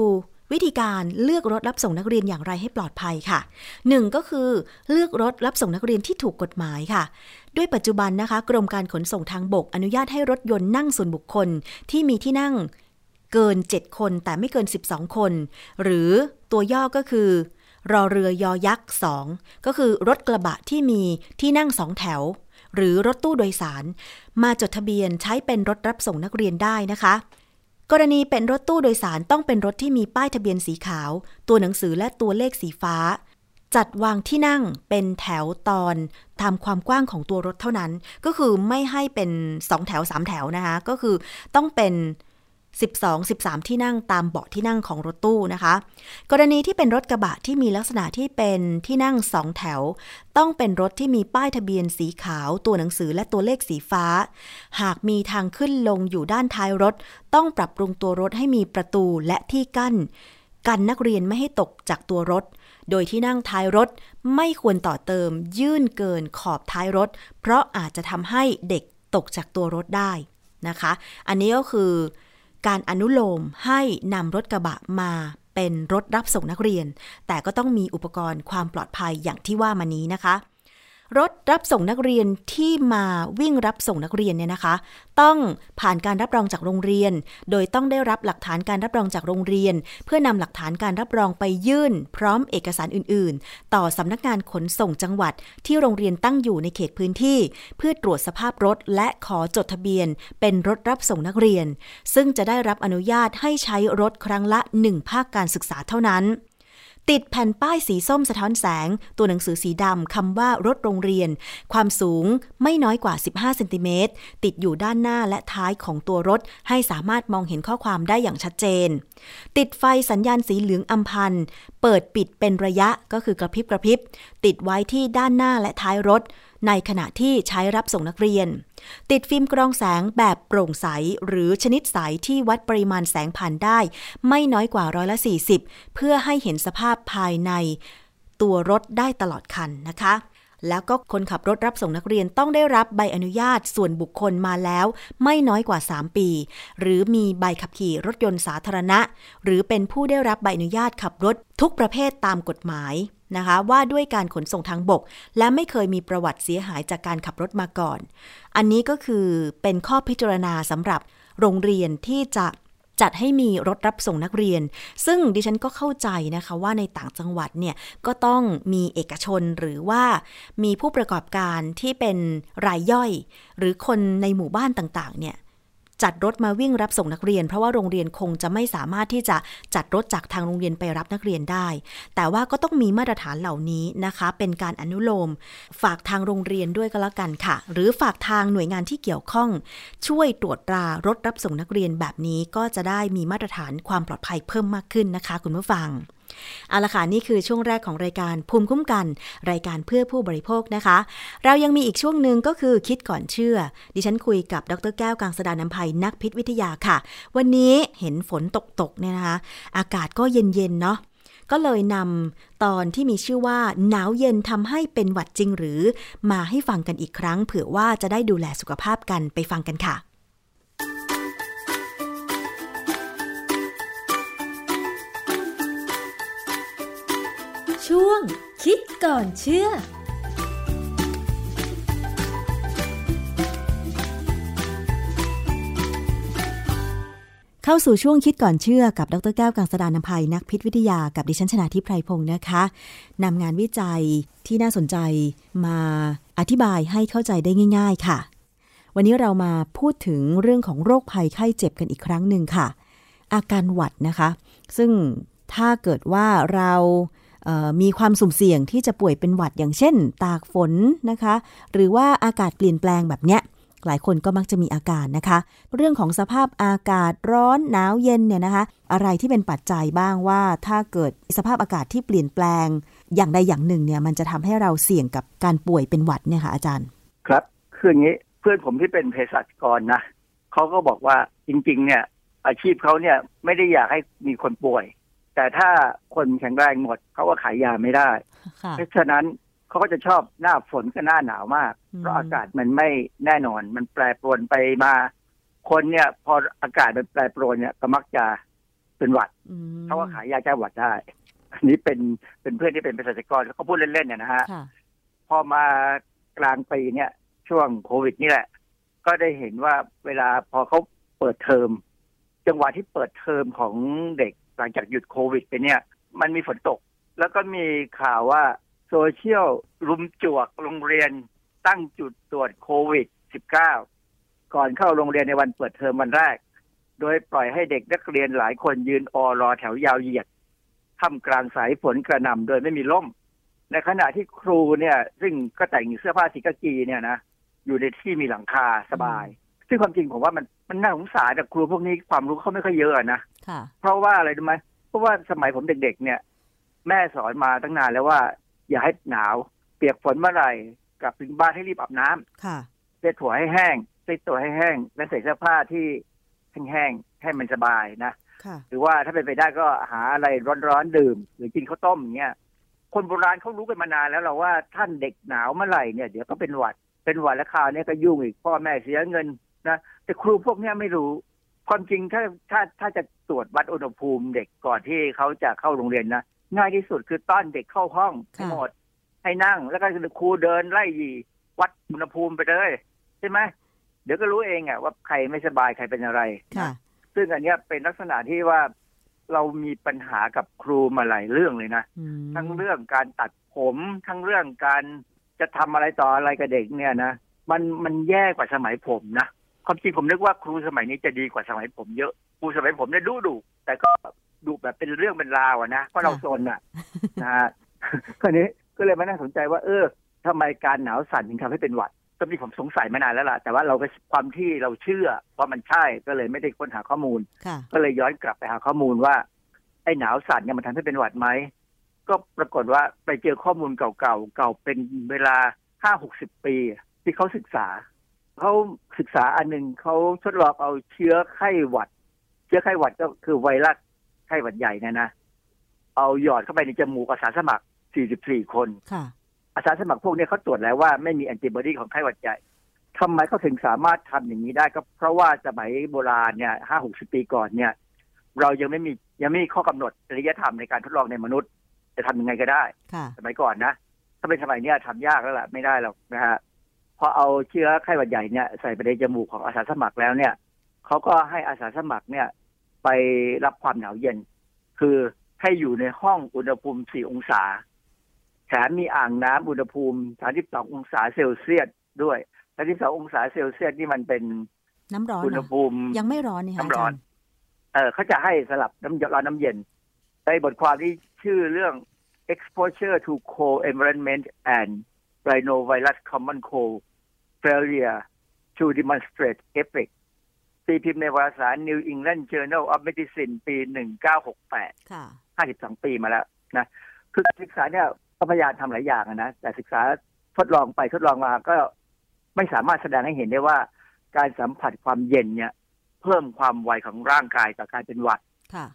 วิธีการเลือกรถรับส่งนักเรียนอย่างไรให้ปลอดภัยค่ะหนึ่งก็คือเลือกรถรับส่งนักเรียนที่ถูกกฎหมายค่ะ ด้วยปัจจุบันนะคะ กรมการขนส่งทางบกอนุญาตให้รถยนต์นั่งส่วนบุคคลที่มีที่นั่ง เกิน 7 คนแต่ไม่เกิน 12 คน หรือตัวย่อก็คือ รอเรือยอยักษ์ 2 ก็คือรถกระบะที่มีที่นั่งสองแถว หรือรถตู้โดยสาร มาจดทะเบียนใช้เป็นรถรับส่งนักเรียนได้นะคะ กรณีเป็นรถตู้โดยสารต้องเป็นรถที่มีป้ายทะเบียนสีขาว ตัวหนังสือและตัวเลขสีฟ้า จัดวางที่นั่งเป็นแถวตอนตามความกว้างของตัวรถเท่านั้น ก็คือไม่ให้เป็น2แถว3แถวนะคะ ก็คือต้องเป็น 12 13 ที่นั่งตามเบาะที่นั่งของรถตู้นะคะ กรณีที่เป็นรถกระบะที่มีลักษณะที่เป็นที่นั่งสองแถว ต้องเป็นรถที่มีป้ายทะเบียนสีขาว ตัวหนังสือและตัวเลขสีฟ้า หากมีทางขึ้นลงอยู่ด้านท้ายรถ ต้องปรับปรุงตัวรถให้มีประตูและที่กั้น กันนักเรียนไม่ให้ตกจากตัวรถ โดยที่นั่งท้ายรถไม่ควรต่อเติม ยื่นเกินขอบท้ายรถ เพราะอาจจะทำให้เด็กตกจากตัวรถได้นะคะ อันนี้ก็คือ การอนุโลมให้นำรถกระบะมาเป็นรถรับส่งนักเรียน แต่ก็ต้องมีอุปกรณ์ความปลอดภัยอย่างที่ว่ามานี้นะคะ รถรับส่งนักเรียนที่มาวิ่งรับส่งนักเรียนเนี่ยนะคะ ต้องผ่านการรับรองจากโรงเรียน โดยต้องได้รับหลักฐานการรับรองจากโรงเรียน เพื่อนำหลักฐานการรับรองไปยื่น พร้อมเอกสารอื่น ๆ ต่อสำนักงานขนส่งจังหวัด ที่โรงเรียนตั้งอยู่ในเขตพื้นที่ เพื่อตรวจสภาพรถ และขอจดทะเบียน เป็นรถรับส่งนักเรียน ซึ่งจะได้รับอนุญาตให้ใช้รถครั้งละ 1 ภาคการศึกษาเท่านั้น ติดแผ่นป้ายสีส้มสะท้อนแสง ตัวหนังสือสีดำคำว่ารถโรงเรียน ความสูงไม่น้อยกว่า 15เซนติเมตรติดอยู่ด้านหน้าและท้ายของตัวรถ ให้สามารถมองเห็นข้อความได้อย่างชัดเจน ติดไฟสัญญาณสีเหลืองอัมพันเปิดปิดเป็นระยะก็คือกระพริบกระพริบ ติดไว้ที่ด้านหน้าและท้ายรถ ในขณะที่ใช้รับส่งนักเรียน ติดฟิล์มกรองแสงแบบโปร่งใส หรือชนิดใสที่วัดปริมาณแสงผ่านได้ ไม่น้อยกว่าร้อยละ 40 เพื่อให้เห็นสภาพภายในตัวรถได้ตลอดคันนะคะ แล้วก็คนขับรถรับส่งนักเรียนต้องได้รับใบอนุญาตส่วนบุคคลมาแล้ว ไม่น้อยกว่า 3 ปี หรือมีใบขับขี่รถยนต์สาธารณะ หรือเป็นผู้ได้รับใบอนุญาตขับรถทุกประเภทตามกฎหมายนะคะว่าด้วยการขนส่งทางบก และไม่เคยมีประวัติเสียหายจากการขับรถมาก่อน อันนี้ก็คือเป็นข้อพิจารณาสำหรับโรงเรียนที่จะ จัดให้มีรถรับส่งนักเรียน ซึ่งดิฉันก็เข้าใจนะคะว่าในต่างจังหวัดเนี่ยก็ต้องมีเอกชนหรือว่ามีผู้ประกอบการที่เป็นรายย่อย หรือคนในหมู่บ้านต่างๆเนี่ย จัดรถมาวิ่งรับส่งนักเรียน เพราะว่าโรงเรียนคงจะไม่สามารถที่จะจัดรถจากทางโรงเรียนไปรับนักเรียนได้ แต่ว่าก็ต้องมีมาตรฐานเหล่านี้นะคะ เป็นการอนุโลม ฝากทางโรงเรียนด้วยก็แล้วกันค่ะ หรือฝากทางหน่วยงานที่เกี่ยวข้อง ช่วยตรวจตรารถรับส่งนักเรียนแบบนี้ก็จะได้มีมาตรฐานความปลอดภัยเพิ่มมากขึ้นนะคะ คุณผู้ฟัง เอาละค่ะนี่คือช่วงแรกของรายการภูมิคุ้มกัน รายการเพื่อผู้บริโภคนะคะ เรายังมีอีกช่วงหนึ่งก็คือคิดก่อนเชื่อ ดิฉันคุยกับดรแก้วกังสดานนภัยนักพิษวิทยาค่ะ วันนี้เห็นฝนตกตกเนี่ยนะคะ อากาศก็เย็นๆเนาะก็เลยนำตอนที่มีชื่อว่าหนาวเย็นทำให้เป็นหวัดจริงหรือ มาให้ฟังกันอีกครั้ง เผื่อว่าจะได้ดูแลสุขภาพกันไปฟังกันค่ะ ช่วง คิดก่อนเชื่อเข้าสู่ช่วงคิดก่อนเชื่อกับดรแก้วกังสดานนภัยนักพิษวิทยากับดิฉันชนาทิพไพรพงศ์นะคะนำงานวิจัยที่น่าสนใจมาอธิบายให้เข้าใจได้ง่าย ๆ ค่ะ วันนี้เรามาพูดถึงเรื่องของโรคภัยไข้เจ็บกันอีกครั้งหนึ่งค่ะ อาการหวัดนะคะ ซึ่งถ้าเกิดว่าเรา มีความสุ่มเสี่ยงที่จะป่วยเป็นหวัดอย่างเช่น ตากฝนนะคะ หรือว่าอากาศเปลี่ยนแปลงแบบเนี้ยหลายคนก็มักจะมีอาการนะคะ เรื่องของสภาพอากาศร้อนหนาวเย็นเนี่ยนะคะ อะไรที่เป็นปัจจัยบ้างว่า ถ้าเกิดสภาพอากาศที่เปลี่ยนแปลง อย่างใดอย่างหนึ่งเนี่ยมันจะทำให้เราเสี่ยงกับการป่วยเป็นหวัดเนี่ยค่ะอาจารย์ ครับคืออย่างนี้เพื่อนผมที่เป็นเภสัชกรนะเขาก็บอกว่าจริง ๆ เนี่ย อาชีพเขาเนี่ยไม่ได้อยากให้มีคนป่วย แต่ถ้าคนแข็งแรงหมดเขาก็ขายยาไม่ได้เพราะฉะนั้นเขาก็จะชอบหน้าฝนกับหน้าหนาวมาก เพราะอากาศมันไม่แน่นอน มันแปรปรวนไปมา คนเนี่ย พออากาศมันแปรปรวนเนี่ยก็มักจะเป็นหวัดเขาก็ขายยาแก้หวัดได้ อันนี้เป็นเป็นเพื่อนที่เป็นเภสัชกรเขาพูดเล่นๆเนี่ยนะฮะพอมากลางปีเนี่ย ช่วงโควิดนี่แหละ ก็ได้เห็นว่าเวลาพอเขาเปิดเทอมจังหวะที่เปิดเทอมของเด็ก หลังจากหยุดโควิดไปเนี่ย มันมีฝนตก แล้วก็มีข่าวว่าโซเชียลรุมจวกโรงเรียนตั้งจุดตรวจโควิด -19 ก่อนเข้าโรงเรียนในวันเปิดเทอมวันแรก โดยปล่อยให้เด็กนักเรียนหลายคนยืนออรอแถวยาวเหยียดท่ามกลางสายฝนกระหน่ำโดยไม่มีล่ม ในขณะที่ครูเนี่ย ซึ่งก็แต่งเสื้อผ้าสีกากีเนี่ยนะอยู่ในที่มีหลังคาสบาย ซึ่งความจริงผมว่ามันมันน่าสงสารแต่ครูพวกนี้ความรู้เขาไม่ค่อยเยอะนะ เพราะว่าอะไรรู้ไหมเพราะว่าสมัยผมเด็กๆเนี่ย แม่สอนมาตั้งนานแล้วว่า อย่าให้หนาว เปียกฝนเมื่อไหร่กลับถึงบ้านให้รีบอาบน้ำค่ะเช็ดถั่วให้แห้งเช็ดตัวให้แห้ง และใส่เสื้อผ้าที่แห้งๆให้มันสบายนะหรือว่าถ้าเป็นไปได้ก็หาอะไรร้อนๆดื่ม หรือกินข้าวต้มอย่างเงี้ยคนโบราณเขารู้กันมานานแล้วเราว่าท่านเด็กหนาวเมื่อไหร่เนี่ยเดี๋ยวก็เป็นหวัดเป็นหวัดแล้วคราวนี้ก็ยุ่งอีกพ่อแม่เสียเงินนะแต่ครูพวกนี้ไม่รู้ ความจริงถ้าถ้าถ้าจะตรวจวัดอุณหภูมิเด็กก่อนที่เขาจะเข้าโรงเรียนนะง่ายที่สุดคือต้อนเด็กเข้าห้องทั้งหมดให้นั่ง แล้วก็ครูเดินไล่ยีวัดอุณหภูมิไปเลย ใช่ไหมเดี๋ยวก็รู้เองอะว่าใครไม่สบายใครเป็นอะไรซึ่งอันนี้เป็นลักษณะที่ว่าเรามีปัญหากับครูมาหลายเรื่องเลยนะ ทั้งเรื่องการตัดผม ทั้งเรื่องการจะทำอะไรต่ออะไรกับเด็กเนี่ยนะ มันมันแย่กว่าสมัยผมนะ ความจริงผมนึกว่าครูสมัยนี้จะดีกว่าสมัยผมเยอะครูสมัยผมเนี่ยดุดุแต่ก็ดุแบบเป็นเรื่องเป็นราวอะนะเพราะเราโซนอะนะฮะคราวนี้ก็เลยมานั่งสนใจว่า เออทำไมการหนาวสั่นถึงทำให้เป็นหวัดก็มีผมสงสัยมานานแล้วล่ะ แต่ว่าเราก็ความที่เราเชื่อว่ามันใช่ก็เลยไม่ได้ค้นหาข้อมูล ก็เลยย้อนกลับไปหาข้อมูลว่า ไอ้หนาวสั่นเนี่ยมันทำให้เป็นหวัดไหมก็ปรากฏว่าไปเจอข้อมูลเก่าๆเก่าเป็นเวลาห้าหกสิบปี ที่เขาศึกษา เขาศึกษาอันหนึ่งเขาทดลองเอาเชื้อไข้หวัด เชื้อไข้หวัดก็คือไวรัสไข้หวัดใหญ่นะนะเอาหยอดเข้าไปในจมูกอาสาสมัคร 44 คนอาสาสมัครพวกนี้เขาตรวจแล้วว่าไม่มีแอนติบอดีของไข้หวัดใหญ่ทำไมเขาถึงสามารถทำอย่างนี้ได้ก็เพราะว่าสมัยโบราณเนี่ยห้าหกสิบปีก่อนเนี่ย เรายังไม่มียังไม่มีข้อกำหนดจริยธรรมในการทดลองในมนุษย์ จะทำยังไงก็ได้ สมัยก่อนนะ ถ้าเป็นสมัยนี้ทำยากแล้วล่ะไม่ได้หรอกนะฮะ พอเอาเชื้อไข้หวัดใหญ่เนี่ยใส่ไปในจมูกของอาสาสมัครแล้วเนี่ยเขาก็ให้อาสาสมัครเนี่ย ไปรับความหนาวเย็น คือให้อยู่ในห้องอุณหภูมิ 4 องศา แถมมีอ่างน้ำอุณหภูมิ 32 องศาเซลเซียสด้วย 32 องศาเซลเซียสนี่มันเป็นน้ำร้อนอุณเหหรอภูมิ ยังไม่ร้อนนี่ค่ะน้ำร้อนาจาย์เออเขาจะให้สลับน้ำร้อนน้ำเย็นในบทความที่ชื่อเรื่อง exposure to cold environment and rhinovirus common cold failure to demonstrate effect ตีพิมพ์ในวารสาร New England Journal of Medicine ปี 1968 ค่ะ 52 ปีมาแล้วนะ คือศึกษาเนี่ยก็พยายามทำหลายอย่างอะนะ แต่ศึกษาทดลองไปทดลองมาก็ไม่สามารถแสดงให้เห็นได้ว่า การสัมผัสความเย็นเนี่ย เพิ่มความไวของร่างกายต่อการเป็นหวัด ค่ะ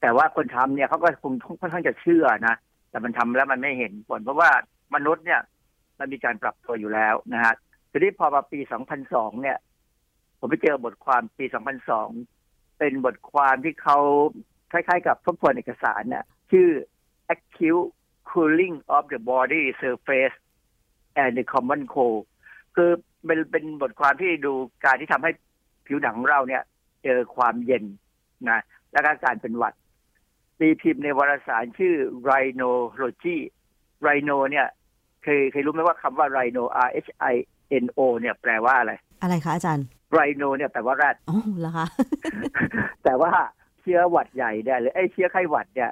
แต่ว่าคนทำเนี่ยเขาก็คงค่อนข้างจะเชื่อนะ แต่มันทำแล้วมันไม่เห็นผลเพราะว่ามนุษย์เนี่ย มันมีการปรับตัวอยู่แล้วนะฮะ ทีนี้พอมาปี 2002 เนี่ย ผมไปเจอบทความปี 2002 เป็นบทความที่เขาคล้ายๆ กับทบทวนเอกสารเนี่ยชื่อ acute cooling of the body surface and the common cold คือเป็นเป็นบทความที่ดูการที่ทำให้ผิวหนังของเราเนี่ย เจอความเย็นนะและก็การเป็นหวัดตีพิมพ์ในวารสารชื่อ Rhinology Rhino เนี่ยเคยเคยรู้ไหมว่าคำว่า Rhino R H I N O เนี่ยแปลว่าอะไร อะไรคะอาจารย์ Rhino เนี่ยแปลว่าแรดอ๋อเหรอคะ แต่ว่าเชื้อหวัดใหญ่เนี่ยหรือไอ้เชื้อไข้หวัดเนี่ย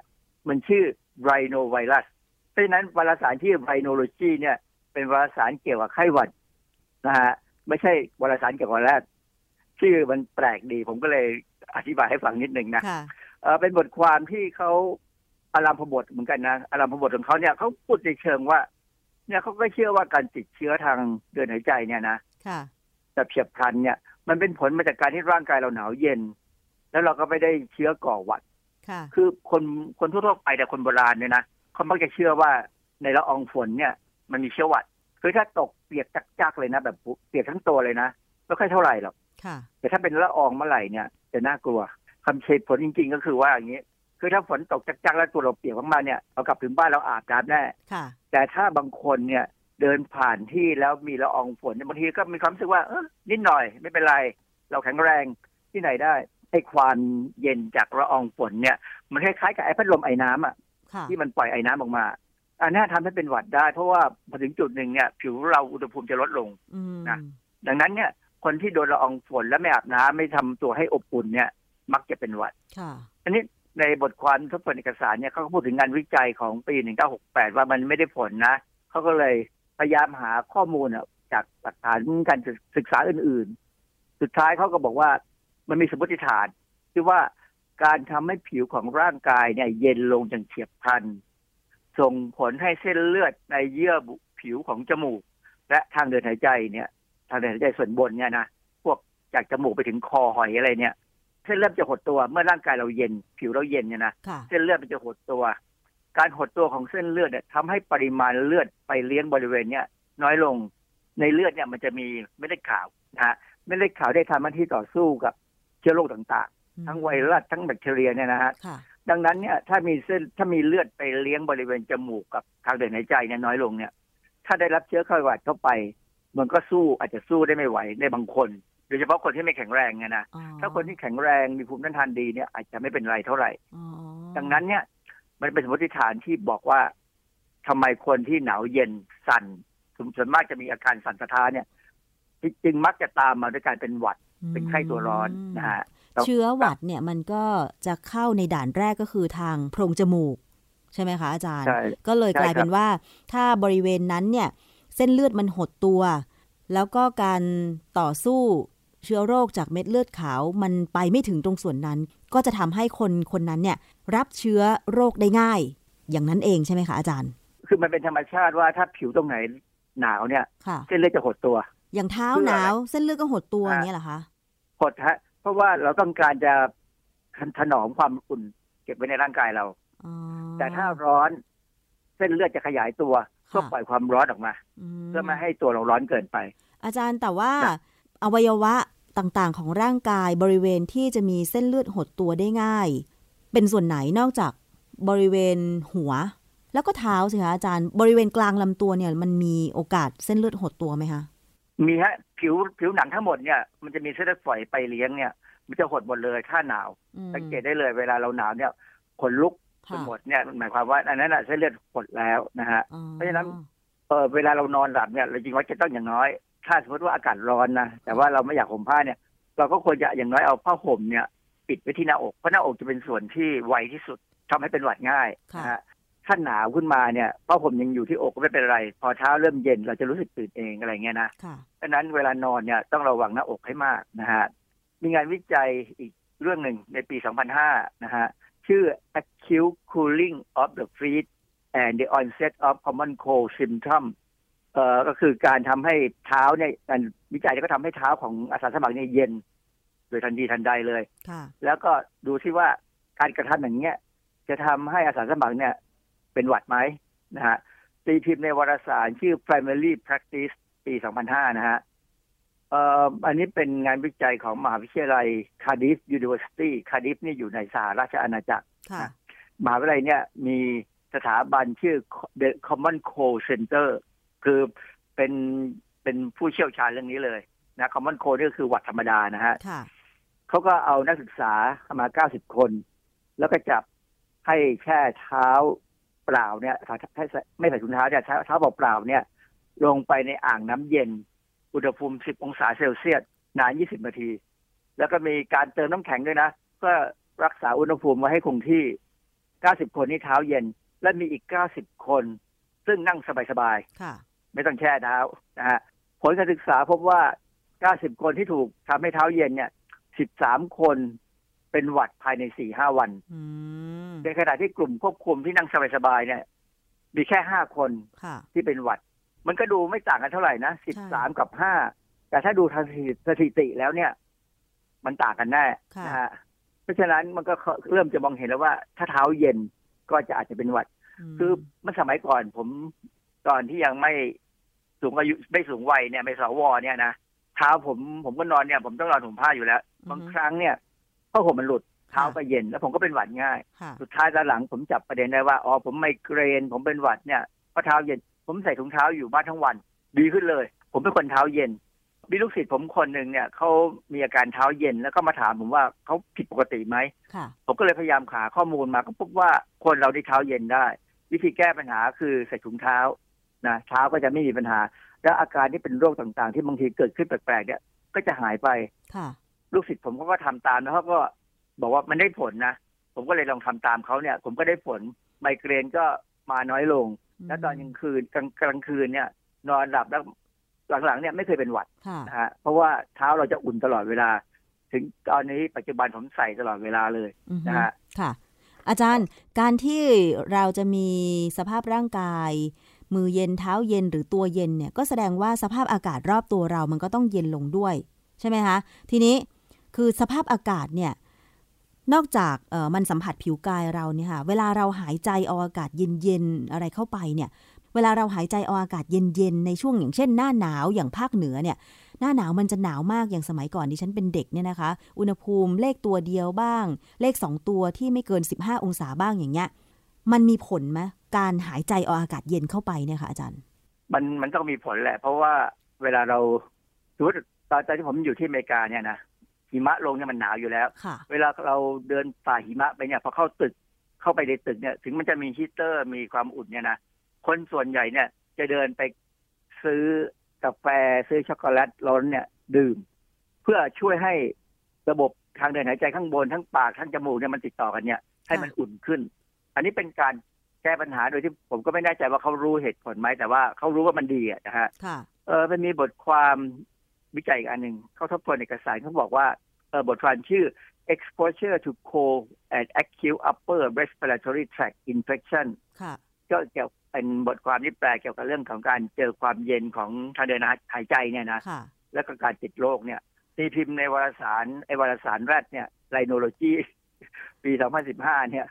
มันชื่อ rhinovirus เพราะฉะนั้นวารสารที่ rhinology เนี่ย เป็นวารสารเกี่ยวกับไข้หวัดนะฮะ ไม่ใช่วารสารเกี่ยวกับแรดชื่อมันแปลกดี ผมก็เลยอธิบายให้ฟังนิดหนึ่งนะค่ะเออเป็นบทความที่เขาอารามพบทเหมือนกันนะอารามพบทของเขาเนี่ยเขาพูดในเชิงว่า เนี่ยเขาก็เชื่อว่าการติดเชื้อทางเดินหายใจเนี่ยนะค่ะแต่เฉียบพลันเนี่ย มันเป็นผลมาจากการที่ร่างกายเราหนาวเย็น แล้วเราก็ไม่ได้เชื้อก่อหวัดค่ะ คือคนคนทั่วๆไปแต่คนโบราณเนี่ยนะเขามักจะเชื่อว่าในละอองฝนเนี่ย มันมีเชื้อหวัดคือถ้าตกเปียกจักๆเลยนะ แบบเปียกทั้งตัวเลยนะไม่ค่อยเท่าไหร่หรอกค่ะแต่ถ้าเป็นละอองเมื่อไหร่เนี่ยจะน่ากลัวคำเฉดผลจริง ๆ ก็คือว่าอย่างนี้ คือถ้าฝนตกจักๆแล้วตัวเราเปียกมากๆเนี่ยเรากลับถึงบ้านเราอาบน้ำแน่ค่ะแต่ถ้าบางคนเนี่ยเดินผ่านที่แล้วมีละอองฝนเนี่ยบางทีก็มีความรู้สึกว่าเออนิดหน่อยไม่เป็นไร เราแข็งแรงที่ไหนได้ไอ้ความเย็นจากละอองฝนเนี่ย มันคล้ายๆกับไอ้พัดลมไอ้น้ำอะค่ะที่มันปล่อยไอ้น้ำออกมาอันนี้ทำให้เป็นหวัดได้ เพราะว่าพอถึงจุดหนึ่งเนี่ย ผิวเราอุณหภูมิจะลดลงอืมนะดังนั้นเนี่ย คนที่โดนละอองฝนและไม่อาบน้ำไม่ทำตัวให้อบอุ่นเนี่ย มักจะเป็นหวัดค่ะอันนี้ ในบทความทบทวนเอกสารเนี่ยเขาก็พูดถึงงานวิจัยของปี 1968 ว่ามันไม่ได้ผลนะ เขาก็เลยพยายามหาข้อมูลจากหลักฐานการศึกษาอื่น ๆ สุดท้ายเขาก็บอกว่ามันมีสมมติฐานที่ว่าการทำให้ผิวของร่างกายเนี่ย เย็นลงอย่างเฉียบพลัน ส่งผลให้เส้นเลือดในเยื่อบุผิวของจมูก และทางเดินหายใจเนี่ย ทางเดินหายใจส่วนบนเนี่ยนะ พวกจากจมูกไปถึงคอหอยอะไรเนี่ย เส้นเลือดจะหดตัวเมื่อร่างกายเราเย็น ผิวเราเย็นเนี่ยนะค่ะเส้นเลือดมันจะหดตัว การหดตัวของเส้นเลือดเนี่ยทำให้ปริมาณเลือดไปเลี้ยงบริเวณเนี้ยน้อยลงในเลือดเนี่ยมันจะมีเม็ดเลือดขาวนะฮะเม็ดเลือดขาวได้ทำหน้าที่ต่อสู้กับเชื้อโรคต่างๆ ทั้งไวรัสทั้งแบคทีเรียเนี่ยนะฮะค่ะดังนั้นเนี่ยถ้ามีเส้นถ้ามีเลือดไปเลี้ยงบริเวณจมูกกับทางเดินหายใจเนี่ยน้อยลงเนี่ย ถ้าได้รับเชื้อไข้หวัดเข้าไป มันก็สู้อาจจะสู้ได้ไม่ไหวในบางคน โดยเฉพาะคนที่ไม่แข็งแรงเนี่ยนะอ๋อถ้าคนที่แข็งแรงมีภูมิต้านทานดีเนี่ยอาจจะไม่เป็นไรเท่าไหร่อ๋อดังนั้นเนี่ย มันเป็นสมมติฐานที่บอกว่าทำไมคนที่หนาวเย็นสั่นส่วนมากจะมีอาการสั่นสะท้านเนี่ยจึงมักจะตามมาด้วยการเป็นหวัดเป็นไข้ตัวร้อนนะฮะต้องเชื้อหวัดเนี่ยมันก็จะเข้าในด่านแรกก็คือทางโพรงจมูก ใช่ไหมคะอาจารย์ใช่ก็เลยใช่กลายเป็นครับว่า ถ้าบริเวณนั้นเนี่ย เส้นเลือดมันหดตัว แล้วก็การต่อสู้ เชื้อโรคจากเม็ดเลือดขาวมันไปไม่ถึงตรงส่วนนั้น ก็จะทำให้คนคนนั้นเนี่ยรับเชื้อโรคได้ง่าย อย่างนั้นเองใช่ไหมคะอาจารย์ คือมันเป็นธรรมชาติว่าถ้าผิวตรงไหนหนาวเนี่ยค่ะเส้นเลือดจะหดตัว อย่างเท้าเพื่อหอะไรนาวเส้นเลือดก็หดตัวอ่าอย่างเงี้ยเหรอคะหดฮะ เพราะว่าเราต้องการจะถนอมความอุ่น เก็บไว้ในร่างกายเราอ๋อแต่ถ้าร้อนเส้นเลือดจะขยายตัวเพื่อค่ะปล่อยความร้อนออกมา เพื่อไม่ให้ตัวเราร้อนเกินไป อาจารย์แต่ว่านะอวัยวะ ต่างๆ ของร่างกายบริเวณที่จะมีเส้นเลือดหดตัวได้ง่าย เป็นส่วนไหนนอกจากบริเวณหัว แล้วก็เท้าสิคะอาจารย์บริเวณกลางลำตัวเนี่ย มันมีโอกาสเส้นเลือดหดตัวไหมคะมีฮะผิวผิวหนังทั้งหมดเนี่ยมันจะมีเส้นเลือดฝอยไปเลี้ยงเนี่ย มันจะหดหมดเลยถ้าหนาวอืมสังเกตได้เลยเวลาเราหนาวเนี่ยขนลุกไปค่ะหมดเนี่ยหมายความว่าอันนั้นน่ะเส้นเลือดหดแล้วนะฮะอ๋อเพราะฉะนั้นเออเวลาเรานอนหลับเนี่ยเราจริงว่าจะต้องอย่างน้อย ถ้าสมมติว่าอากาศร้อนนะแต่ว่าเราไม่อยากห่มผ้าเนี่ย เราก็ควรจะอย่างน้อยเอาผ้าห่มเนี่ย ปิดไว้ที่หน้าอกเพราะหน้าอกจะเป็นส่วนที่ไวที่สุดทำให้เป็นหวัดง่ายค่ะนะฮะถ้าหนาวขึ้นมาเนี่ยผ้าห่มยังอยู่ที่อกก็ไม่เป็นไร พอเช้าเริ่มเย็นเราจะรู้สึกตื่นเองอะไรเงี้ยนะค่ะดังนั้นเวลานอนเนี่ยต้องระวังหน้าอกให้มากนะฮะมีงานวิจัยอีกเรื่องหนึ่งในปี 2005 นะฮะ ชื่อ acute cooling of the feet and the onset of common cold symptom เอ่อก็คือการทำให้เท้าเนี่ยการวิจัยเนี่ยก็ทำให้เท้าของอาสาสมัครเนี่ยเย็น โดยทันทีทันใดเลยค่ะแล้วก็ดูที่ว่าการกระทำอย่างเงี้ยจะทำให้อาสาสมัครเนี่ย เป็นหวัดไหมนะฮะตีพิมพ์ในวารสารชื่อ Primary Practice ปี 2005 นะฮะเอ่ออันนี้เป็นงานวิจัยของมหาวิทยาลัย Cardiff University Cardiff นี่อยู่ในสหราชอาณาจักรค่ะมหาวิทยาลัยเนี่ยมีสถาบันชื่อ The Common Cold Center คือเป็นเป็นผู้เชี่ยวชาญเรื่องนี้เลยนะ Common Cold นี่ก็คือหวัดธรรมดานะฮะค่ะเขาก็เอานักศึกษามา90คน แล้วก็จับให้แช่เท้าเปล่าเนี่ยให้ใส่ไม่ใส่ถุงเท้าเนี่ยเท้าเท้าเปล่าๆเนี่ย ลงไปในอ่างน้ำเย็น อุณหภูมิ10องศาเซลเซียสนาน20นาที แล้วก็มีการเติมน้ำแข็งด้วยนะเพื่อรักษาอุณหภูมิไว้ให้คงที่90คนนี่เท้าเย็น และมีอีก90คน ซึ่งนั่งสบายๆค่ะ ไม่ต้องแช่เท้านะฮะผลการศึกษาพบว่า 90 คนที่ถูกทำให้เท้าเย็นเนี่ย 13 คนเป็นหวัดภายใน 4-5 วันอืมในขณะที่กลุ่มควบคุมที่นั่งสบายๆเนี่ย มีแค่ 5 คนค่ะที่เป็นหวัด มันก็ดูไม่ต่างกันเท่าไหร่นะ 13 กับ 5 แต่ถ้าดูทางสถิติแล้วเนี่ย มันต่างกันแน่ค่ะนะฮะเพราะฉะนั้นมันก็เริ่มจะมองเห็นแล้วว่า ถ้าเท้าเย็นก็จะอาจจะเป็นหวัดมคือเมื่อสมัยก่อนผมตอนที่ยังไม่ สูงอายุไม่สูงวัยเนี่ยไม่สวเนี่ยนะเท้าผมผมก็นอนเนี่ย ผมต้องนอนถุงผ้าอยู่แล้ว บางครั้งเนี่ยผ้าห่มมันหลุดเท้าก็เย็น แล้วผมก็เป็นหวัดง่ายค่ะสุดท้ายตอนหลังผมจับประเด็นได้ว่าอ๋อผมไมเกรน ผมเป็นหวัดเนี่ยเพราะเท้าเย็น ผมใส่ถุงเท้าอยู่บ้านทั้งวัน ดีขึ้นเลย ผมเป็นคนเท้าเย็นมีลูกศิษย์ผมคนหนึ่งเนี่ยเขามีอาการเท้าเย็นแล้วก็มาถามผมว่าเขาผิดปกติไหมค่ะผมก็เลยพยายามหาข้อมูลมาก็พบว่าคนเราที่เท้าเย็นได้ วิธีแก้ปัญหาคือใส่ถุงเท้า นะเท้าก็จะไม่มีปัญหา และอาการที่เป็นโรคต่างๆ ที่บางทีเกิดขึ้นแปลกๆเนี่ยก็จะหายไปค่ะลูกศิษย์ผมเขาก็ทำตามแล้วเขาก็บอกว่ามันได้ผลนะผมก็เลยลองทำตามเขาเนี่ย ผมก็ได้ผลไมเกรนก็มาน้อยลง และตอนกลางคืนกลางกลางคืนเนี่ย นอนหลับแล้วหลังๆเนี่ยไม่เคยเป็นหวัดค่ะนะฮะเพราะว่าเท้าเราจะอุ่นตลอดเวลา ถึงตอนนี้ปัจจุบันผมใส่ตลอดเวลาเลยอือฮึนะฮะค่ะ อาจารย์การที่เราจะมีสภาพร่างกาย มือเย็นเท้าเย็นหรือตัวเย็นเนี่ยก็แสดงว่าสภาพอากาศรอบตัวเรามันก็ต้องเย็นลงด้วย ใช่ไหมคะ ทีนี้คือสภาพอากาศเนี่ยนอกจากมันสัมผัสผิวกายเราเนี่ยค่ะเวลาเราหายใจเอาอากาศเย็นๆอะไรเข้าไปเนี่ยเวลาเราหายใจเอาอากาศเย็นๆในช่วงอย่างเช่น หน้าหนาวอย่างภาคเหนือเนี่ยหน้าหนาวมันจะหนาวมากอย่างสมัยก่อนที่ฉันเป็นเด็กเนี่ยนะคะ อุณหภูมิเลขตัวเดียวบ้าง เลขสองตัวที่ไม่เกิน 15 องศาบ้างอย่างเงี้ย มันมีผลไหมการหายใจเอาอากาศเย็นเข้าไปเนี่ยค่ะอาจารย์ มันมันต้องมีผลแหละ เพราะว่าเวลาเราสมมติตอนตอนที่ผมอยู่ที่อเมริกาเนี่ยนะหิมะลงเนี่ยมันหนาวอยู่แล้วค่ะเวลาเราเดินฝ่าหิมะไปเนี่ยพอเข้าตึกเข้าไปในตึกเนี่ย ถึงมันจะมีฮีตเตอร์มีความอุ่นเนี่ยนะคนส่วนใหญ่เนี่ย จะเดินไปซื้อกาแฟซื้อช็อกโกแลตร้อนเนี่ย ดื่ม เพื่อช่วยให้ระบบทางเดินหายใจข้างบนทั้งปากทั้งจมูกเนี่ยมันติดต่อกันเนี่ยให้มันอุ่นขึ้น อันนี้เป็นการแก้ปัญหาโดยที่ผมก็ไม่แน่ใจว่าเขารู้เหตุผลไหมแต่ว่าเขารู้ว่ามันดีอะนะฮะค่ะเออมันมีบทความวิจัยอีกอันหนึ่งเขาทบทวนเอกสารเขาบอกว่าเออบทความชื่อ exposure to cold and acute upper respiratory tract infection ค่ะก็เกี่ยวเป็นบทความที่แปลเกี่ยวกับเรื่องของการเจอความเย็นของทางเดินหายใจเนี่ยนะค่ะแล้วก็การติดโรคเนี่ยตีพิมพ์ในวารสารไอวารสารแรดเนี่ยไ h โนโลจีปี 2015 เนี่ย